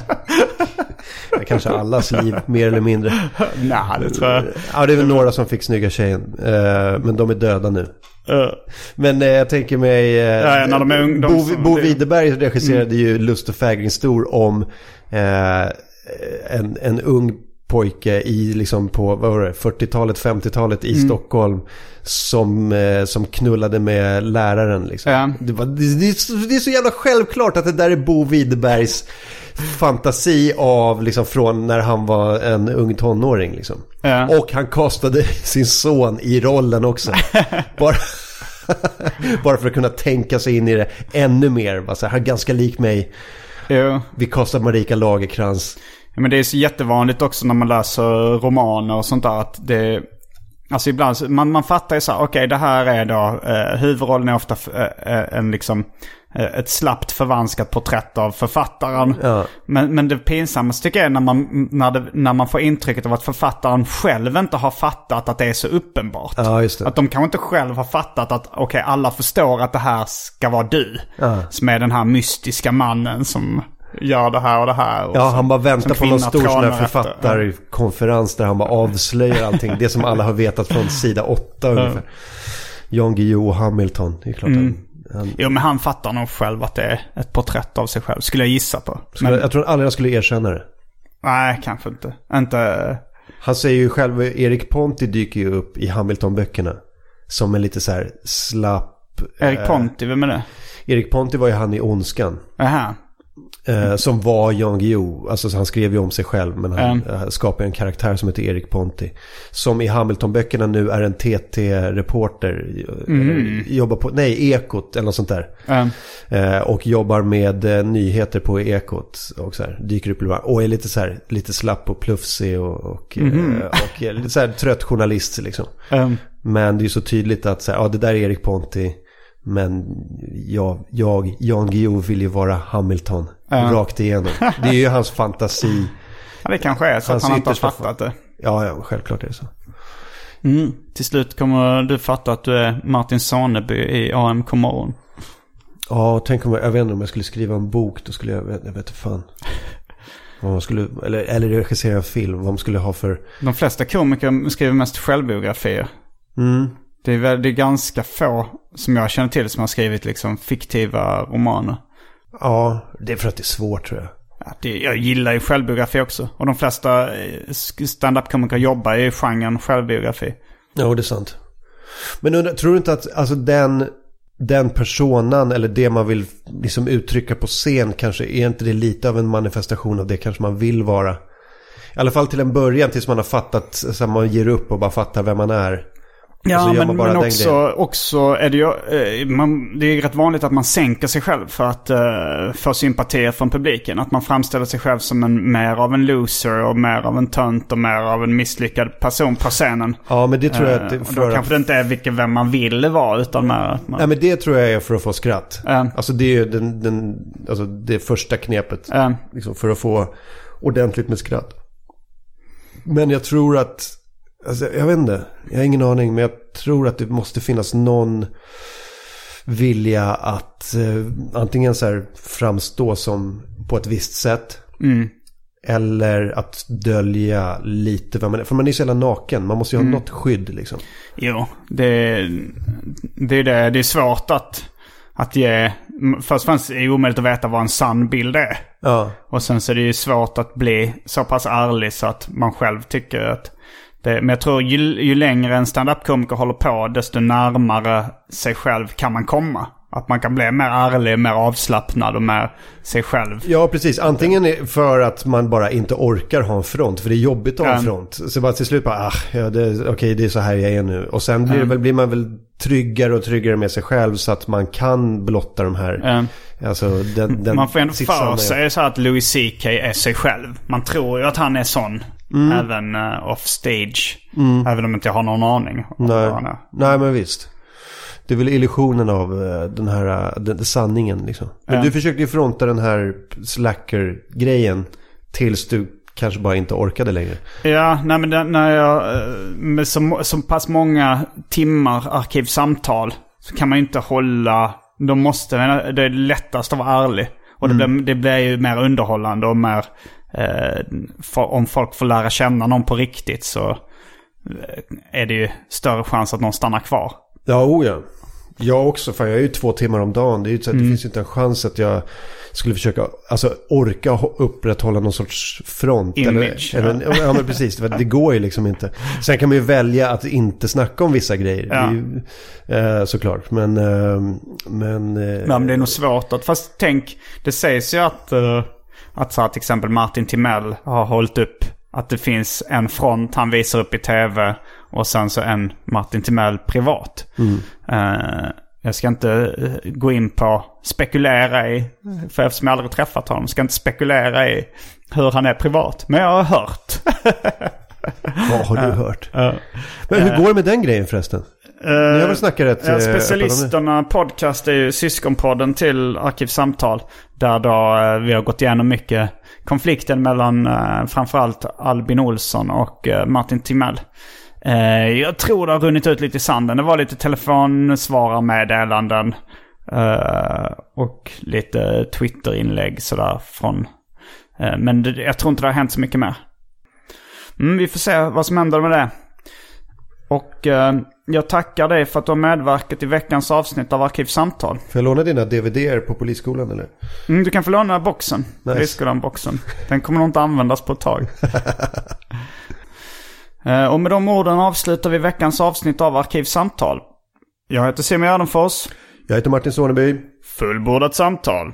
Kanske allas liv, mer eller mindre. Nej, det tror jag. Ja, det är väl några som fick snygga tjejen. Eh, men de är döda nu. Men eh, jag tänker mig... Eh, Ja, när de är ung- de Bo, som- Bo Widerberg regisserade ju Lust och fägringstor om eh, en, en ung pojke i liksom på vad var det, 40-talet, 50-talet Mm. i Stockholm. Som, eh, som knullade med läraren liksom. Ja. Det, var, det, det, är så, det är så jävla självklart att det där är Bo Widerbergs fantasi av liksom från när han var en ung tonåring liksom. Ja. Och han kastade sin son i rollen också. Bara, bara för att kunna tänka sig in i det ännu mer. Bara så här, han är ganska lik mig. Jo. Vi kastar Marika Lagerkrans. Men det är så jättevanligt också när man läser romaner och sånt där att det... Alltså ibland, man, man fattar ju så här, okej det här är då, eh, huvudrollen är ofta f- eh, en liksom, eh, ett slappt förvanskat porträtt av författaren. Ja. Men, men det pinsammaste tycker jag är när man, när, det, när man får intrycket av att författaren själv inte har fattat att det är så uppenbart. Ja. Att de kanske inte själv har fattat att okej, alla förstår att det här ska vara du. Ja. Som är den här mystiska mannen som gör det här och det här. Och Ja, som- han bara väntar på någon stor sån här författarkonferens där han bara avslöjar allting. Det som alla har vetat från sida 8 ungefär. Jan Guillou och Hamilton. Det är klart Mm. han, han, Jo, men han fattar nog själv att det är ett porträtt av sig själv. Skulle jag gissa på. Men, Jag tror aldrig han skulle erkänna det. nej, kanske inte. Inte... Han säger ju själv, Erik Ponti dyker ju upp i Hamilton-böckerna. Som en lite så här slapp... Erik eh, Ponti, vem är det? Erik Ponti var ju han i Ondskan. Jaha. Eh, som var Jan Guillou. Alltså så han skrev ju om sig själv. Men han Mm. eh, skapade en karaktär som heter Erik Ponti. Som i Hamilton-böckerna nu är en TT-reporter. Mm. Jobbar på, nej, Ekot eller något sånt där. Um, Eh, och jobbar med eh, nyheter på Ekot. Och så här, dyker upp. Och är lite så här, lite slapp och plufsig. Och, och, eh, och är lite så här trött journalist liksom. um, Men det är ju så tydligt att så här, ja det där är Erik Ponti. Men jag, jag Jan Guillou vill ju vara Hamilton. Ja. Rakt igenom. Det är ju hans fantasi. ja, det kanske är så Hans att han inte har fattat det. Ja, ja, självklart är det så. Mm. Till slut kommer du fatta att du är Martin Soneby i AMK morgon. Ja, tänk om jag, jag vet inte om jag skulle skriva en bok. Då skulle jag, jag vet inte fan. Vad man skulle, eller, eller regissera en film. Vad man skulle ha för... De flesta komiker skriver mest självbiografier. Mm. Det är, väl, det är ganska få som jag känner till som har skrivit liksom fiktiva romaner. Ja, det är för att det är svårt tror jag. Ja, det, jag gillar ju självbiografi också. Och de flesta eh, stand-up-komiker jobbar i genren självbiografi. Ja, det är sant. Men undra, tror du inte att alltså, den, den personan eller det man vill liksom uttrycka på scen kanske är inte det lite av en manifestation av det kanske man vill vara? I alla fall till en början tills man har fattat, så man ger upp och bara fattar vem man är. Ja, gör men, men också, också är det ju... Eh, man, det är rätt vanligt att man sänker sig själv för att eh, få sympati från publiken. Att man framställer sig själv som en, mer av en loser och mer av en tönt och mer av en misslyckad person på scenen. Ja, men det tror jag att Eh, och då att, kanske det inte är vilken vem man vill vara utan mer att man... Nej, men det tror jag är för att få skratt. Ja. Alltså det är ju den, den, alltså det första knepet. Ja. Liksom för att få ordentligt med skratt. Men jag tror att, alltså jag vet inte, jag har ingen aning, men jag tror att det måste finnas någon, vilja att eh, antingen så här framstå som på ett visst sätt. Mm. Eller att dölja lite vad man är. För man är så jävla naken. Man måste ju ha något skydd liksom. Jo, det, det, är det, det är svårt att, att ge... Först är det omöjligt att veta vad en sann bild är. Ja. Och sen så är det ju svårt att bli så pass ärlig så att man själv tycker att... Det, men jag tror ju, ju längre en stand-up-komiker håller på desto närmare sig själv kan man komma. Att man kan bli mer ärlig, mer avslappnad och mer sig själv. Ja, precis. Antingen för att man bara inte orkar ha en front. För det är jobbigt att ha en front. Så bara till slut bara, ah, ja, det, okej det är så här jag är nu. Och sen blir, väl, blir man väl tryggare och tryggare med sig själv. Så att man kan blotta de här. Ja. Alltså den, den man får ändå för sig så att Louis CK är sig själv. Man tror ju att han är sån. Mm. Även uh, off stage. Även om inte jag har någon aning om Nej. vad han är. Nej, men visst. Det är väl illusionen av eh, den här eh, den, sanningen liksom. Men Ja. du försökte ju fronta den här slacker-grejen. Tills du kanske bara inte orkade längre. Ja, nej men det, när jag... Med så, så pass många timmar arkivsamtal så kan man ju inte hålla... De måste... Det är lättast att vara ärlig. Och det, blir, det blir ju mer underhållande och mer... Eh, om folk får lära känna någon på riktigt så eh, är det ju större chans att någon stannar kvar. Ja, o ja. Jag också, för jag är ju två timmar om dagen. Det, är ju så, att Mm. det finns ju inte en chans att jag skulle försöka, alltså orka upprätthålla någon sorts front. Image, eller, eller, ja. men precis. Det, det går ju liksom inte. Sen kan man ju välja att inte snacka om vissa grejer. Ja. Ju, eh, såklart. Men, eh, men... Eh, men det är nog svårt att... Fast tänk, det sägs ju att, eh, att så här, till exempel Martin Timell har hållit upp att det finns en front han visar upp i tv och sen så en Martin Timell privat. Eh, jag ska inte eh, gå in på spekulera i, för eftersom jag aldrig träffat honom, ska inte spekulera i hur han är privat. Men jag har hört. Vad har du hört? Men hur går det med den grejen förresten? Ni har väl snackat rätt eh, det? specialisterna podcast är ju syskonpodden till Arkivsamtal. Där då eh, vi har gått igenom mycket konflikten mellan eh, framförallt Albin Olsson och eh, Martin Timell. Eh, jag tror det har runnit ut lite i sanden. Det var lite telefonsvararmeddelanden. Eh, och lite Twitterinlägg sådär från... Eh, men jag tror inte det har hänt så mycket mer. Mm, vi får se vad som händer med det. Och eh, jag tackar dig för att du har medverkat i veckans avsnitt av Arkivsamtal. Får jag låna dina DVD-er på polisskolan eller? Mm, du kan få låna boxen. Nice. Riskolan-boxen. Den kommer nog inte användas på ett tag. Eh, och med de orden avslutar vi veckans avsnitt av Arkivsamtal. Jag heter Simon Gärdenfors. Jag heter Martin Soneby. Fullbordat samtal.